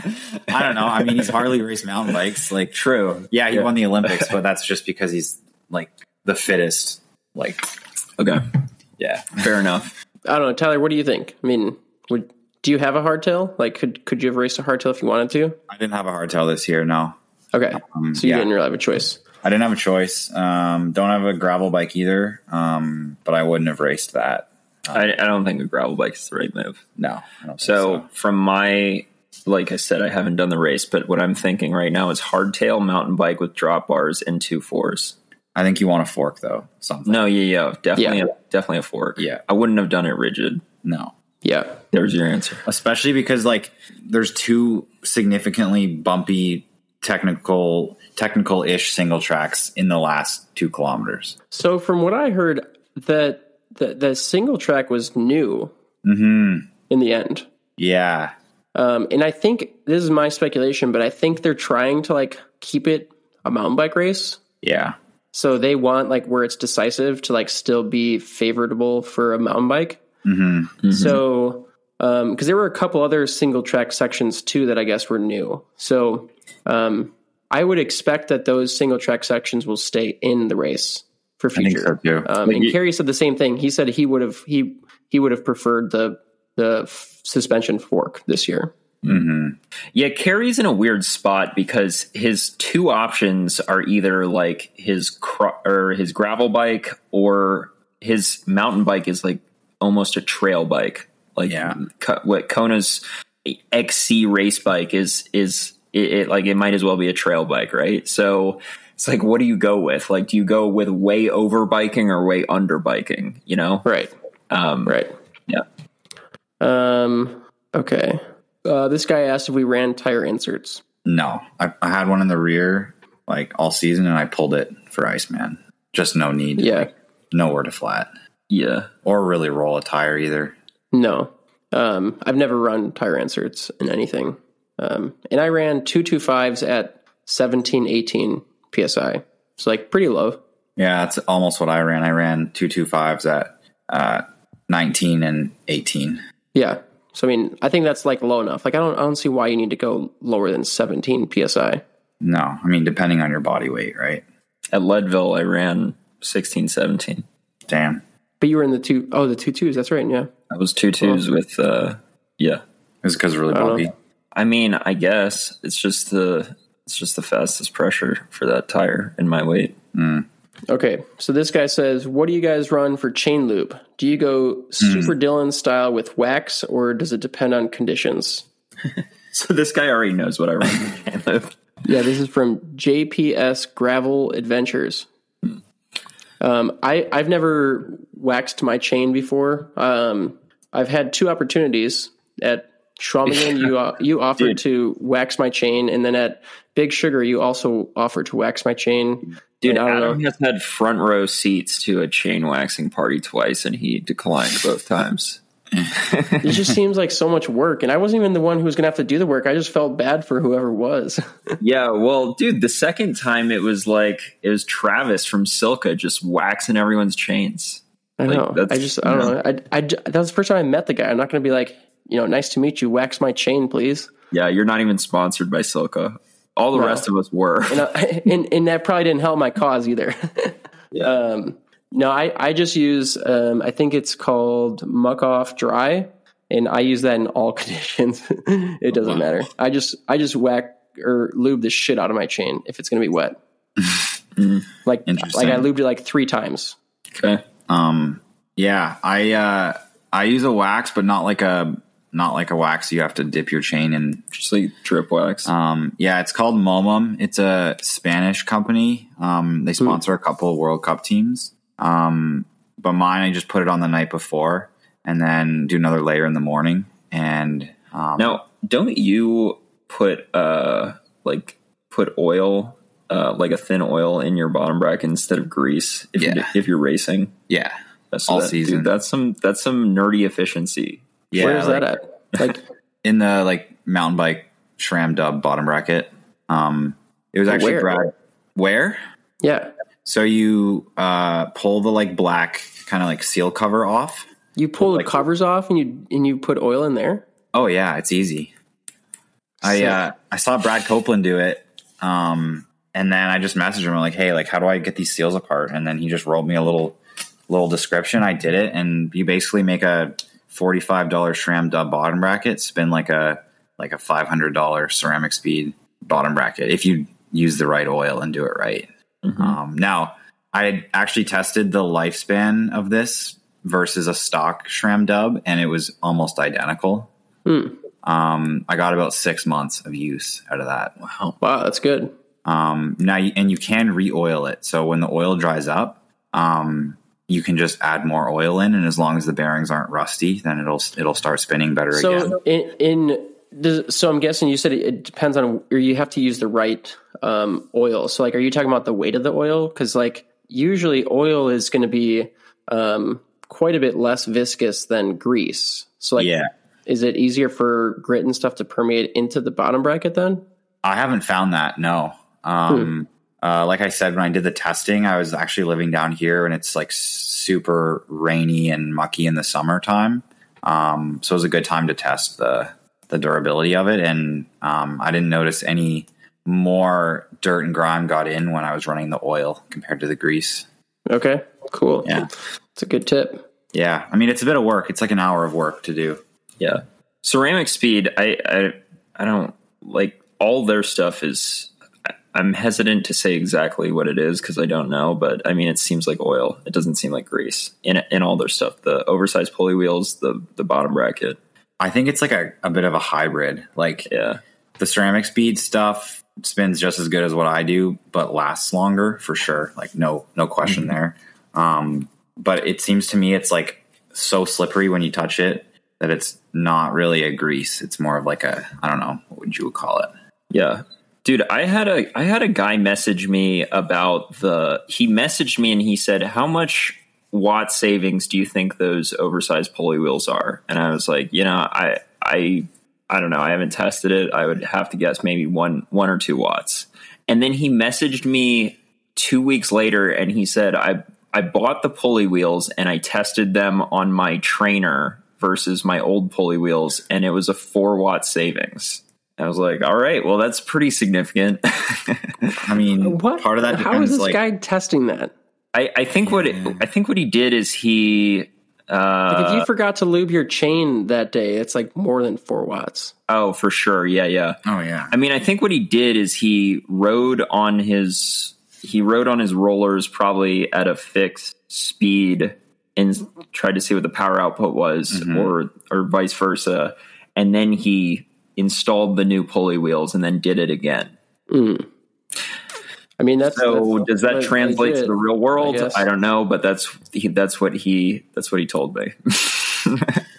I don't know. I mean, he's hardly raced mountain bikes. Like, True. yeah, he Yeah. won the Olympics, but that's just because he's like the fittest. Like, Okay. yeah, Fair enough. I don't know, Tyler. What do you think? I mean, would do you have a hardtail? Like, could could you have raced a hardtail if you wanted to? I didn't have a hardtail this year. No, Okay, Um, so you yeah. didn't really have a choice. I didn't have a choice. Um, don't have a gravel bike either. Um, but I wouldn't have raced that. I, I don't think a gravel bike is the right move. No. I don't think So, from my, like I said, I haven't done the race, but what I'm thinking right now is hardtail mountain bike with drop bars and two fours. I think you want a fork though. Something. No, yeah, yeah, definitely, Yeah. A, definitely a fork. Yeah. I wouldn't have done it rigid. No. Yeah, There's your answer. especially because like there's two significantly bumpy technical technical ish single tracks in the last two kilometers. So from what I heard, that the the single track was new Hmm. in the end, Yeah. um, and I think this is my speculation, but I think they're trying to like keep it a mountain bike race. Yeah. So they want like where it's decisive to like still be favorable for a mountain bike. So because there were a couple other single track sections too that I guess were new. So um, I would expect that those single track sections will stay in the race for I think future. so too. Um, and you- Kerry said the same thing. He said he would have he he would have preferred the the f- suspension fork this year. Yeah, Kerry's in a weird spot because his two options are either like his cro- or his gravel bike or his mountain bike is like almost a trail bike. Like Yeah. Co- what Kona's XC race bike is is it, it like it might as well be a trail bike, right? So it's like what do you go with? Like do you go with way over biking or way under biking, you know? Right. Um Right. yeah. Um. Okay. Uh, this guy asked if we ran tire inserts. No. I, I had one in the rear like all season and I pulled it for Iceman. Just no need. Yeah. Nowhere to flat. Yeah. Or really roll a tire either. No. Um, I've never run tire inserts in anything. Um, and I ran 225s at 17, 18 psi. So, like, pretty low. Yeah, that's almost what I ran. I ran two two fives at uh, nineteen and eighteen. Yeah. So, I mean, I think that's like low enough. Like, I don't, I don't see why you need to go lower than 17 psi. No, I mean depending on your body weight, right? At Leadville I ran 16 17. Damn, But you were in the two, oh, the two twos. That's right. Yeah. That was two twos with uh yeah. it's because really don't bumpy. know. I mean, I guess it's just the it's just the fastest pressure for that tire in my weight. Okay. So, this guy says, What do you guys run for chain lube? Do you go super Dylan style with wax or does it depend on conditions? So this guy already knows what I run. Yeah, this is from JPS Gravel Adventures. Um, I I've never waxed my chain before. Um, I've had two opportunities at Schwamigan. you uh, you offered to wax my chain, and then at Big Sugar, you also offered to wax my chain. Dude, I don't Adam know. has had front row seats to a chain waxing party twice, and he declined both times. It just seems like so much work, and I wasn't even the one who was going to have to do the work. I just felt bad for whoever was. Yeah, well, dude, the second time it was like it was Travis from Silca just waxing everyone's chains. I Like, know. that's- I just I don't know. I, I that was the first time I met the guy. I'm not going to be like, you know, nice to meet you. Wax my chain, please. Yeah, you're not even sponsored by Silca. All the No. rest of us were. and, I, and and that probably didn't help my cause either. um, no, I I just use um, I think it's called Muc-Off Dry, and I use that in all conditions. it doesn't matter. I just I just whack or lube the shit out of my chain if it's going to be wet. like like I lubed it like three times. okay. Um, yeah, I uh, I use a wax, but not like a not like a wax you have to dip your chain in. Just like drip wax. Um, yeah, it's called Momum. It's a Spanish company. Um, they sponsor a couple of World Cup teams. Um, but mine, I just put it on the night before and then do another layer in the morning. And um, Now, don't you put uh like put oil uh like a thin oil in your bottom bracket instead of grease if Yeah. you if you're racing? yeah, That's All that, season. Dude, that's some that's some nerdy efficiency. Yeah, Where is like, that at? Like in the like mountain bike SRAM dub bottom bracket. Um, it was actually Where? Brad. Where? yeah, So you uh, pull the like black kind of like seal cover off. you pull Like- the covers off and you and you put oil in there. Oh yeah, it's easy. I uh, I saw Brad Copeland do it, um, and then I just messaged him like, "Hey, like, how do I get these seals apart?" And then he just wrote me a little little description. I did it, and you basically make a forty five dollar SRAM dub bottom bracket, spin like a like a five hundred dollar ceramic speed bottom bracket if you use the right oil and do it right. Mm-hmm. Um, now, I actually tested the lifespan of this versus a stock SRAM dub, and it was almost identical. Hmm. Um, I got about six months of use out of that. Wow, wow, that's good. Um, now, and you can re-oil it. So when the oil dries up, um, you can just add more oil in, and as long as the bearings aren't rusty, then it'll it'll start spinning better so again. So in, in does, so I'm guessing you said it depends on, or you have to use the right um, oil. So like, are you talking about the weight of the oil? Because like usually oil is going to be um, quite a bit less viscous than grease. So like, yeah. is it easier for grit and stuff to permeate into the bottom bracket then? I haven't found that. No. Um, hmm. Uh, like I said, when I did the testing, I was actually living down here and it's like super rainy and mucky in the summertime. Um, so it was a good time to test the the durability of it, and um, I didn't notice any more dirt and grime got in when I was running the oil compared to the grease. Okay, cool. Yeah, it's a good tip. Yeah, I mean it's a bit of work. It's like an hour of work to do. Yeah, ceramic speed. I I, I don't like all their stuff is. I'm hesitant to say exactly what it is because I don't know, but I mean it seems like oil. It doesn't seem like grease in in all their stuff. The oversized pulley wheels, the the bottom bracket. I think it's like a, a bit of a hybrid. Like yeah. the ceramic speed stuff spins just as good as what I do, but lasts longer for sure. Like no no question mm-hmm. there. Um, but it seems to me it's like so slippery when you touch it that it's not really a grease. It's more of like a I don't know what would you call it. Yeah. Dude, I had a I had a guy message me about the he messaged me and he said how much watt savings do you think those oversized pulley wheels are? And I was like, you know, I I I don't know. I haven't tested it. I would have to guess maybe one one or two watts. And then he messaged me two weeks later and he said, I I bought the pulley wheels and I tested them on my trainer versus my old pulley wheels, and it was a four watt savings. I was like, all right, well, that's pretty significant. I mean, what? part of that How is this like, guy testing that? I, I think what it, I think what he did is he. Uh, like if you forgot to lube your chain that day, it's like more than four watts. Oh, for sure. Yeah, yeah. Oh, yeah. I mean, I think what he did is he rode on his he rode on his rollers probably at a fixed speed and tried to see what the power output was, mm-hmm. or or vice versa, and then he installed the new pulley wheels and then did it again. Mm. I mean, that's so. That's does that translate to the real world? I, I, don't know, but that's he, that's what he that's what he told me.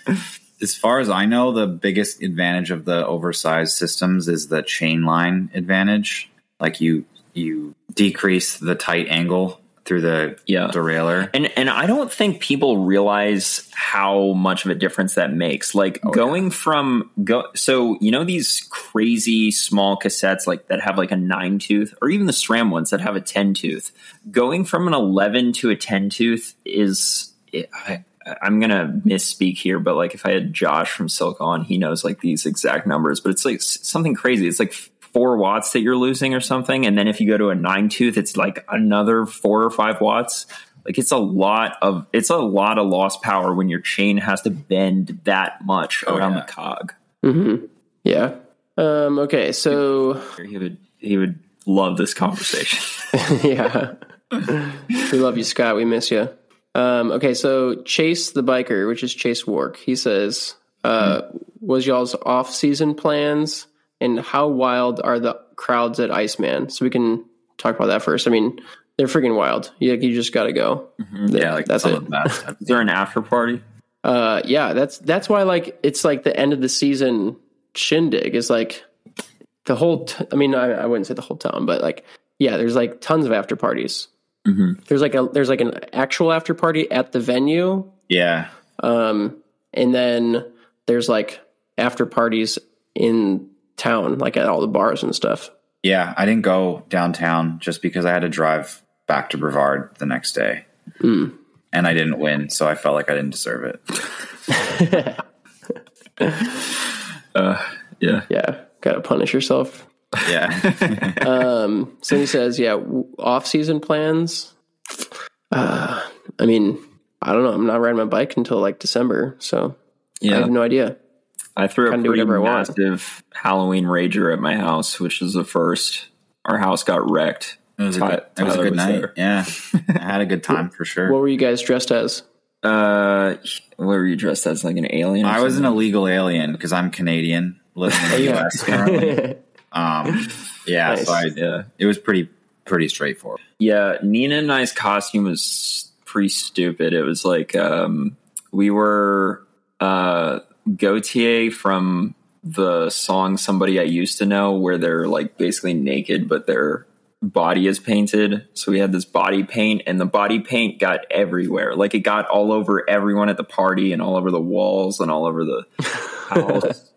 as far as I know, the biggest advantage of the oversized systems is the chain line advantage. Like you you decrease the tight angle through the yeah. derailleur. And and I don't think people realize how much of a difference that makes. Like oh, going yeah. from go so you know these crazy small cassettes like that have like a 9 tooth or even the SRAM ones that have a 10 tooth. Going from an 11 to a 10 tooth is I, I'm gonna misspeak here, but like if I had Josh from Silca, he knows like these exact numbers, but it's like something crazy. It's like four watts that you're losing or something. And then if you go to a nine tooth, it's like another four or five watts. Like it's a lot of it's a lot of lost power when your chain has to bend that much oh, around yeah. the cog. Mm-hmm. Yeah. Um, okay, so he would he would love this conversation. yeah. we love you, Scott. We miss you. Um, okay, so Chase the biker, which is Chase Wark, he says, uh, mm-hmm. was y'all's off season plans and how wild are the crowds at Iceman? So we can talk about that first. I mean, they're freaking wild. You, you just got to go. Mm-hmm. Yeah, like that's it. That. Is there an after party? Uh, yeah, that's that's why like it's like the end of the season shindig is like the whole. T- I mean, I, I, wouldn't say the whole town, but like yeah, there's like tons of after parties. Mm-hmm. There's like a there's like an actual after party at the venue. Yeah. Um, and then there's like after parties in town, like at all the bars and stuff. Yeah, I didn't go downtown just because I had to drive back to Brevard the next day. Mm. And I didn't win, so I felt like I didn't deserve it. Uh, yeah. Yeah, gotta punish yourself. Yeah. Um, so he says, yeah, off season plans. Uh, I mean, I don't know. I'm not riding my bike until like December, so yeah. I have no idea. I threw a pretty whatever I want. massive Halloween rager at my house, which was the first. Our house got wrecked. It was a good, it was a good was night. there. Yeah. I had a good time for sure. What were you guys dressed as? Uh, what were you dressed as? Like an alien? or I was an illegal alien because I'm Canadian, living in the Yeah. US currently. Um, yeah, Nice. so I, Yeah. it was pretty pretty straightforward. Yeah, Nina and I's costume was pretty stupid. It was like um, we were uh, Gotye from the song "Somebody I Used to Know," where they're like basically naked, but their body is painted. So we had this body paint, and the body paint got everywhere. Like it got all over everyone at the party, and all over the walls, and all over the house.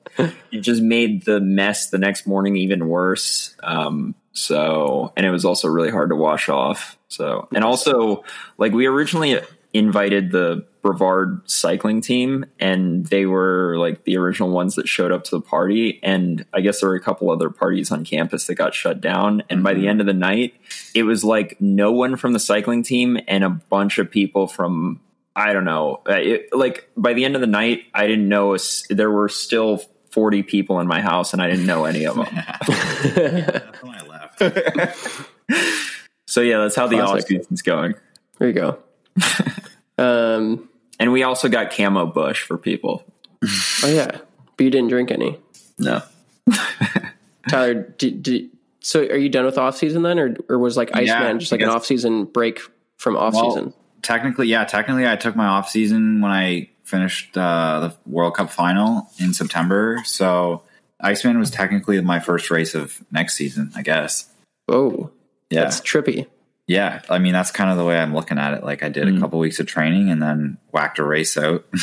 it just made the mess the next morning even worse. Um, so, and it was also really hard to wash off. So, and also, like, we originally invited the Brevard cycling team, and they were like the original ones that showed up to the party. And I guess there were a couple other parties on campus that got shut down. And by the end of the night, it was like no one from the cycling team and a bunch of people from I don't know. Uh, It, like by the end of the night, I didn't know a s there were still forty people in my house, and I didn't know any of them. That's when I left. so yeah, that's how the off Classic. season's going. There you go. um, And we also got camo Busch for people. oh yeah, but you didn't drink any. No, Tyler, did, did, so are you done with off season then, or or was like Iceman Yeah, just like an off season break from off Well, season? technically, yeah, technically, I took my off season when I finished uh, the World Cup final in September. So Iceman was technically my first race of next season, I guess. Oh, Yeah, that's trippy. Yeah. I mean, that's kind of the way I'm looking at it. Like, I did a couple weeks of training and then whacked a race out.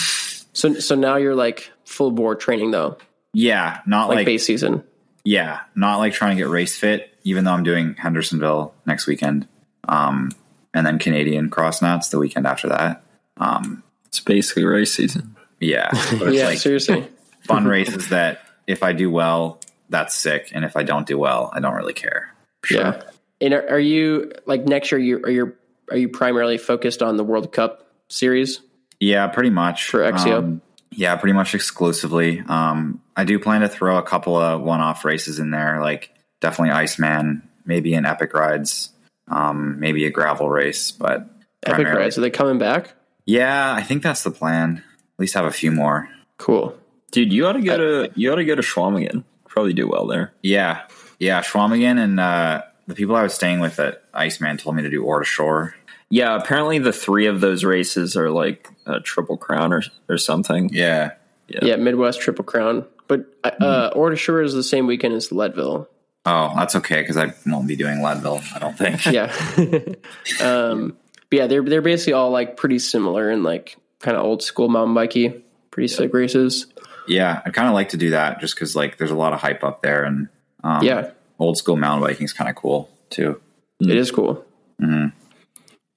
So so now you're like full bore training though, yeah, not like, like, base season. yeah, not like trying to get race fit. Even though I'm doing Hendersonville next weekend, um, and then Canadian Cross Nuts the weekend after that. Um, it's basically race season. yeah, but it's Yeah, like seriously. fun races that if I do well, that's sick, and if I don't do well, I don't really care. Yeah. And are, are you like next year? You are you are you primarily focused on the World Cup series? Yeah, pretty much For XCO? Um, yeah, pretty much exclusively. Um, I do plan to throw a couple of one-off races in there, like definitely Iceman, maybe an Epic Rides, um, maybe a gravel race, but Epic primarily- Rides are they coming back? Yeah, I think that's the plan. At least have a few more. Cool. Dude, you ought to go to you ought to go to Schwamigan. Probably do well there. Yeah, yeah. Schwamigan and uh, the people I was staying with at Iceman told me to do Ore to Shore. Yeah, apparently the three of those races are like a triple crown or or something. Yeah, Yeah, Midwest Triple Crown. But uh, Ore to Shore is the same weekend as Leadville. Oh, that's okay because I won't be doing Leadville. I don't think. Yeah. um, but yeah, they're they're basically all like pretty similar and like kind of old school mountain bikey, pretty sick races. Yeah, I kind of like to do that just because like there's a lot of hype up there, and um, Yeah, old school mountain biking is kind of cool too. it is cool.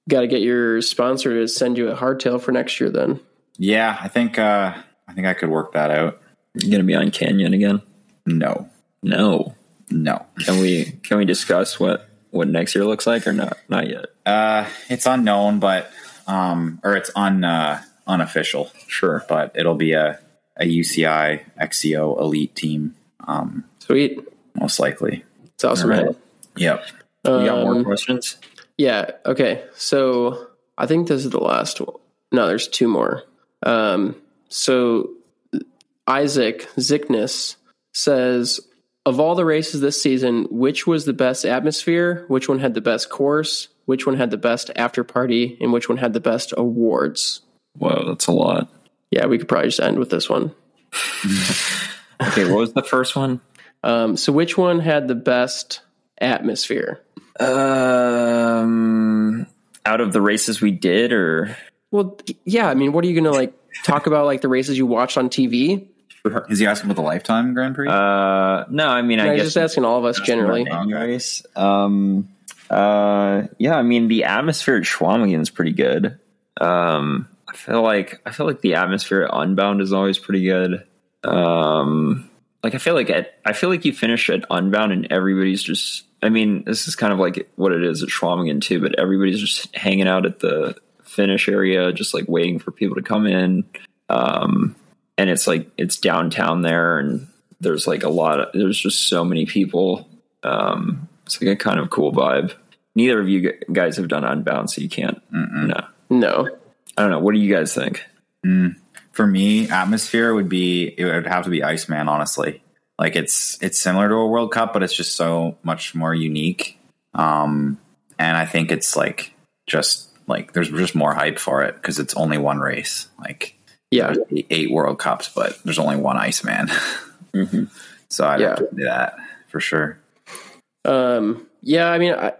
Got to get your sponsor to send you a hardtail for next year. Then Yeah, I think uh, I think I could work that out. You gonna be on Canyon again? No, No. no, Can we can we discuss what what next year looks like or not? Not yet. uh, it's unknown, but um, or it's un uh, unofficial, Sure. but it'll be a a UCI XCO elite team, um, sweet, most likely. It's awesome. All right. man. Yep. You got more Um, questions? Yeah. Okay. So I think this is the last one. No, there's two more. Um, so Isaac Zickness says, of all the races this season, which was the best atmosphere? Which one had the best course? Which one had the best after party? And which one had the best awards? Whoa, that's a lot. Yeah, we could probably just end with this one. Okay, what was the first one? Um, so which one had the best atmosphere? Um, out of the races we did, or Well, yeah. I mean, what are you going to like talk about? Like the races you watched on TV? Is he asking about the lifetime Grand Prix? uh, no, I mean, I I was guess just asking all of us generally. any race. Um, uh, yeah, I mean, the atmosphere at Schwamigan is pretty good. Um, I feel like I feel like the atmosphere at Unbound is always pretty good. Um, like I feel like at, I feel like you finish at Unbound and everybody's just. I mean, this is kind of like what it is at Schwamigan too, but everybody's just hanging out at the finish area, just like waiting for people to come in. Um, and it's like it's downtown there, and there's like a lot of there's just so many people. Um, it's like a kind of cool vibe. Neither of you guys have done Unbound, so you can't. Mm-mm. No, no. I don't know. What do you guys think? Mm, for me, atmosphere would be it would have to be Iceman. Honestly, like it's it's similar to a World Cup, but it's just so much more unique. Um, and I think it's like just like there's just more hype for it because it's only one race. Like yeah, eight World Cups, but there's only one Iceman. mm-hmm. So I'd yeah. have to do that for sure. Um, yeah, I mean, I,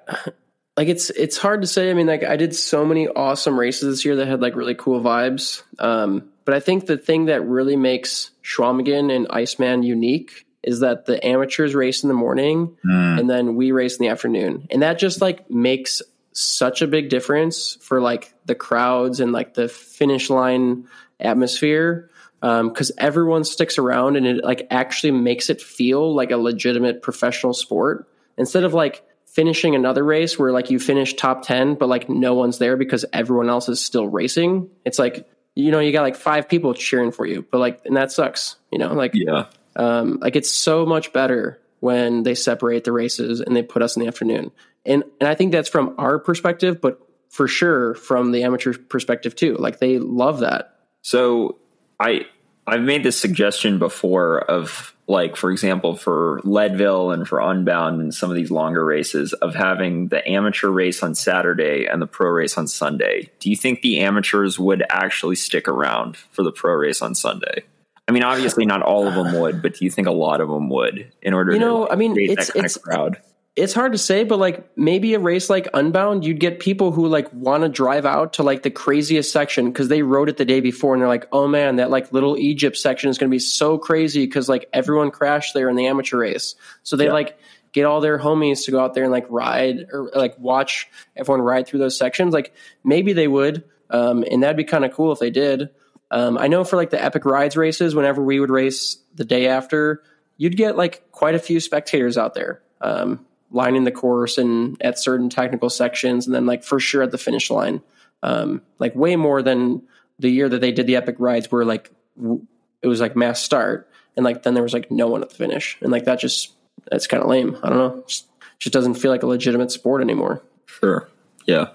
like it's it's hard to say. I mean, like I did so many awesome races this year that had like really cool vibes. Um, but I think the thing that really makes Schwamigan and Iceman unique is that the amateurs race in the morning mm. and then we race in the afternoon, and that just like makes such a big difference for like the crowds and like the finish line atmosphere because um, everyone sticks around and it like actually makes it feel like a legitimate professional sport instead of like finishing another race where like you finish top 10 but like no one's there because everyone else is still racing it's like you know you got like five people cheering for you but like and that sucks you know like yeah. um like it's so much better when they separate the races and they put us in the afternoon. And and i think that's from our perspective but for sure from the amateur perspective too. Like they love that. So i i've made this suggestion before of like for example for leadville and for unbound and some of these longer races of having the amateur race on saturday and the pro race on sunday. Do you think the amateurs would actually stick around for the pro race on sunday? I mean obviously not all of them would but do you think a lot of them would in order you know to i mean it's it's crowd it's hard to say, but like maybe a race like Unbound, you'd get people who like want to drive out to like the craziest section because they rode it the day before and they're like, oh man, that like little Egypt section is going to be so crazy because like everyone crashed there in the amateur race. So they yeah. like get all their homies to go out there and like ride or like watch everyone ride through those sections. Like maybe they would, um, and that'd be kind of cool if they did. Um, I know for like the epic rides races, whenever we would race the day after, you'd get like quite a few spectators out there. Um, lining the course and at certain technical sections, and then like for sure at the finish line. Um, like way more than the year that they did the epic rides, where like w- it was like mass start, and like then there was like no one at the finish, and like that just that's kind of lame. I don't know, just, just doesn't feel like a legitimate sport anymore. Sure. Yeah.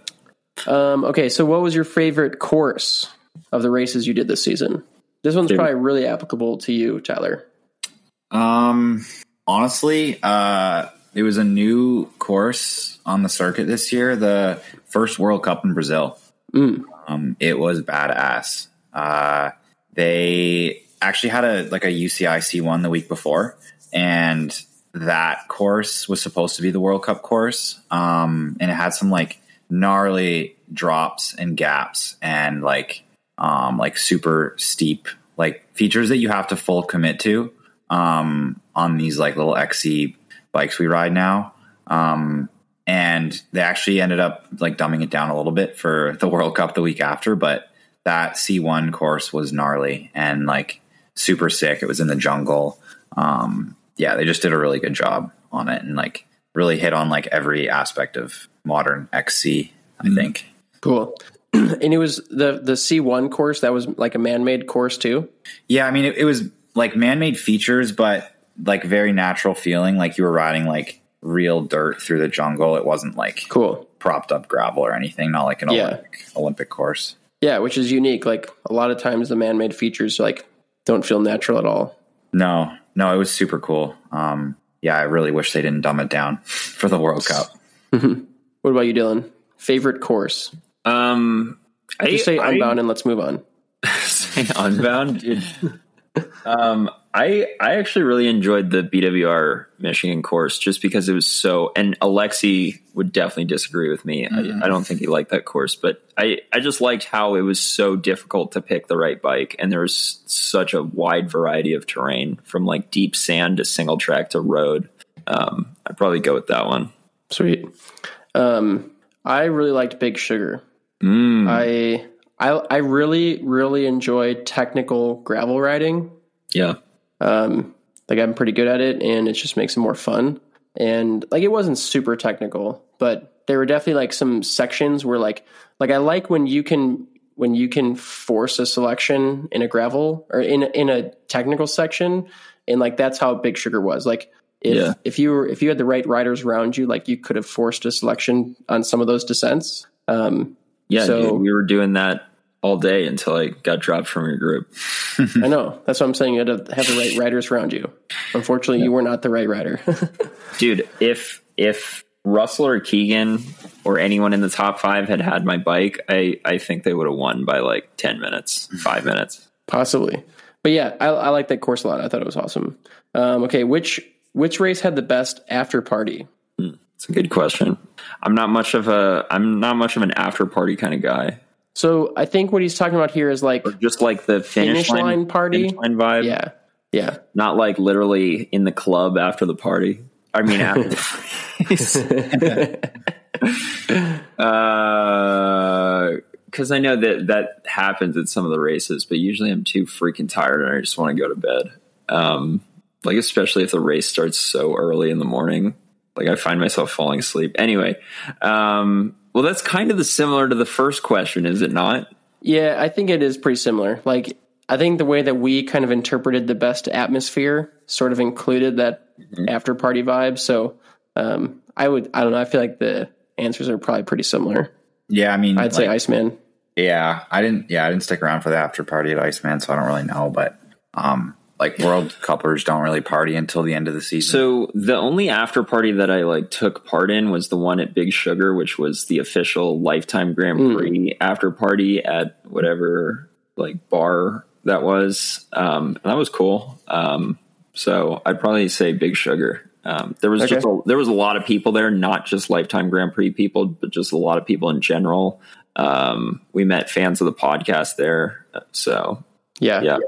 Um, okay, so what was your favorite course of the races you did this season? This one's favorite. probably really applicable to you, Tyler. Um, honestly, uh, it was a new course on the circuit this year, the first World Cup in Brazil. Mm. Um, it was badass. Uh, they actually had a like a UCI C1 the week before, and that course was supposed to be the World Cup course, um, and it had some like gnarly drops and gaps and like um, like super steep like features that you have to full commit to um, on these like little XC bikes we ride now. Um, and they actually ended up like dumbing it down a little bit for the World Cup the week after, but that C1 course was gnarly and like super sick. It was in the jungle. Um, yeah, they just did a really good job on it and like really hit on like every aspect of modern XC, I mm-hmm. think. Cool. and it was the the C1 course that was like a man-made course too? Yeah, I mean it, it was like man-made features, but like very natural feeling, like you were riding like real dirt through the jungle. It wasn't like cool propped up gravel or anything. Not like an yeah. Olympic, Olympic course. Yeah, which is unique. Like a lot of times, the man-made features like don't feel natural at all. No, no, it was super cool. Um, yeah, I really wish they didn't dumb it down for the World Cup. Mm-hmm. What about you, Dylan? Favorite course? Um, just I, say Unbound I, and let's move on. say Unbound. um, I I actually really enjoyed the BWR Michigan course just because it was so. And Alexi would definitely disagree with me. Mm-hmm. I, I, don't think he liked that course, but I I just liked how it was so difficult to pick the right bike, and there was such a wide variety of terrain from like deep sand to single track to road. Um, I'd probably go with that one. Sweet. Um, I really liked Big Sugar. Mm. I I I really really enjoy technical gravel riding. Yeah. Um, like I'm pretty good at it, and it just makes it more fun. And like it wasn't super technical, but there were definitely like some sections where like like I like when you can when you can force a selection in a gravel or in in a technical section, and like that's how Big Sugar was. Like if Yeah. if you were if you had the right riders around you, like you could have forced a selection on some of those descents. Um, Yeah, So- dude, we were doing that all day until I got dropped from your group. I know that's what I'm saying. You had to have the right riders around you. Unfortunately, you were not the right rider. Dude, if if Russell or Keegan or anyone in the top five had had my bike, I I think they would have won by like ten minutes, five minutes. Possibly, but yeah, I, I like that course a lot. I thought it was awesome. Um, okay, which which race had the best after party? It's a good question. I'm not much of a I'm not much of an after party kind of guy. So I think what he's talking about here is like Just like the finish, finish line party. finish line vibe. Yeah, yeah. Not like literally in the club after the party. I mean after the Uh, because I know that that happens at some of the races, but usually I'm too freaking tired and I just want to go to bed. Um, like especially if the race starts so early in the morning, like I find myself falling asleep. Anyway, um, well, that's kind of the similar to the first question, is it not? Yeah, I think it is pretty similar. Like, I think the way that we kind of interpreted the best atmosphere sort of included that after party vibe. So, um, I would, I don't know. I feel like the answers are probably pretty similar. Yeah, I mean, I'd say Iceman. yeah, I didn't. Yeah, I didn't stick around for the after party at Iceman, so I don't really know. But um, like World Cuppers don't really party until the end of the season. So the only after party that I like took part in was the one at Big Sugar, which was the official Lifetime Grand Prix after party at whatever like bar that was. Um, and that was cool. Um, so I'd probably say Big Sugar. Um, there was just a, there was a lot of people there, not just Lifetime Grand Prix people, but just a lot of people in general. Um, we met fans of the podcast there, so Yeah. yeah,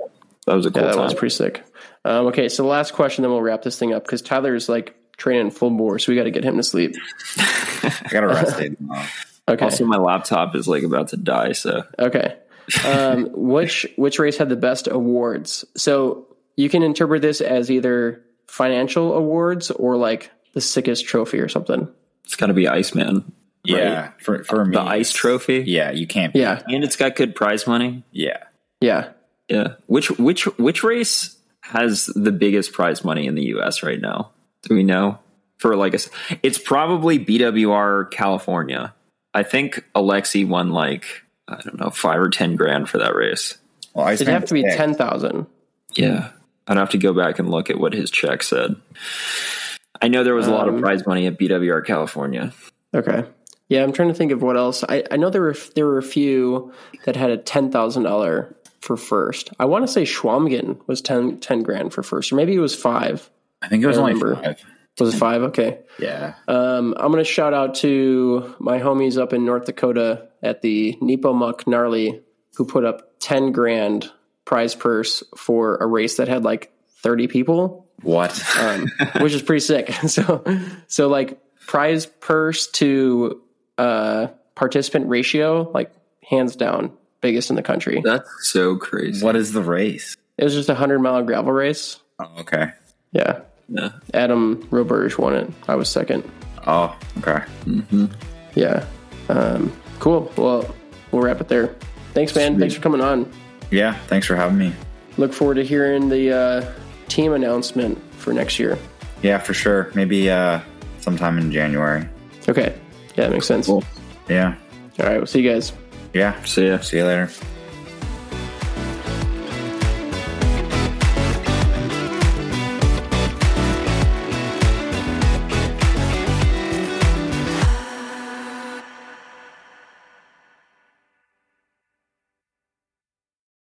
that was a cool Yeah, that time. was pretty sick. Um, okay, so the last question, then we'll wrap this thing up because Tyler's like training full bore, so we got to get him to sleep. I got arrested. tomorrow. Okay. also, my laptop is like about to die, so Okay. Um, which which race had the best awards? So you can interpret this as either financial awards or like the sickest trophy or something. it's got to be Iceman. Yeah, for for me, the ice trophy. Yeah, you can't. Yeah. and it's got good prize money. yeah. Yeah. Yeah. Which which which race has the biggest prize money in the U.S. right now? Do we know? For like a, s- it's probably BWR California. I think Alexi won like I don't know five or ten grand for that race. Well, I It'd have to be was ten thousand. Yeah, I'd have to go back and look at what his check said. I know there was a lot of Um, prize money at BWR California. Okay. Yeah, I'm trying to think of what else. I, I know there were there were a few that had a ten thousand dollar for first. I want to say Schwamigan was 10, 10 grand for first, or maybe it was five. I think it was only five. Was it five? Okay. Yeah. Um, I'm going to shout out to my homies up in North Dakota at the Nepomuc Gnarly who put up 10 grand prize purse for a race that had like 30 people, What? um, which is pretty sick. So, so like prize purse to uh, participant ratio, like hands down, biggest in the country. That's so crazy. what is the race? It was just a 100 mile gravel race. Oh, okay. Yeah. Yeah. Adam Roberge won it. I was second. Oh, okay. Yeah. Um, cool. Well, we'll wrap it there. Thanks, man. Thanks for coming on. Yeah. Thanks for having me. Look forward to hearing the uh, team announcement for next year. Yeah, for sure. Maybe uh, sometime in January. Okay. Yeah, that makes sense. Cool. Yeah. All right. We'll see you guys. Yeah. See ya. See you later.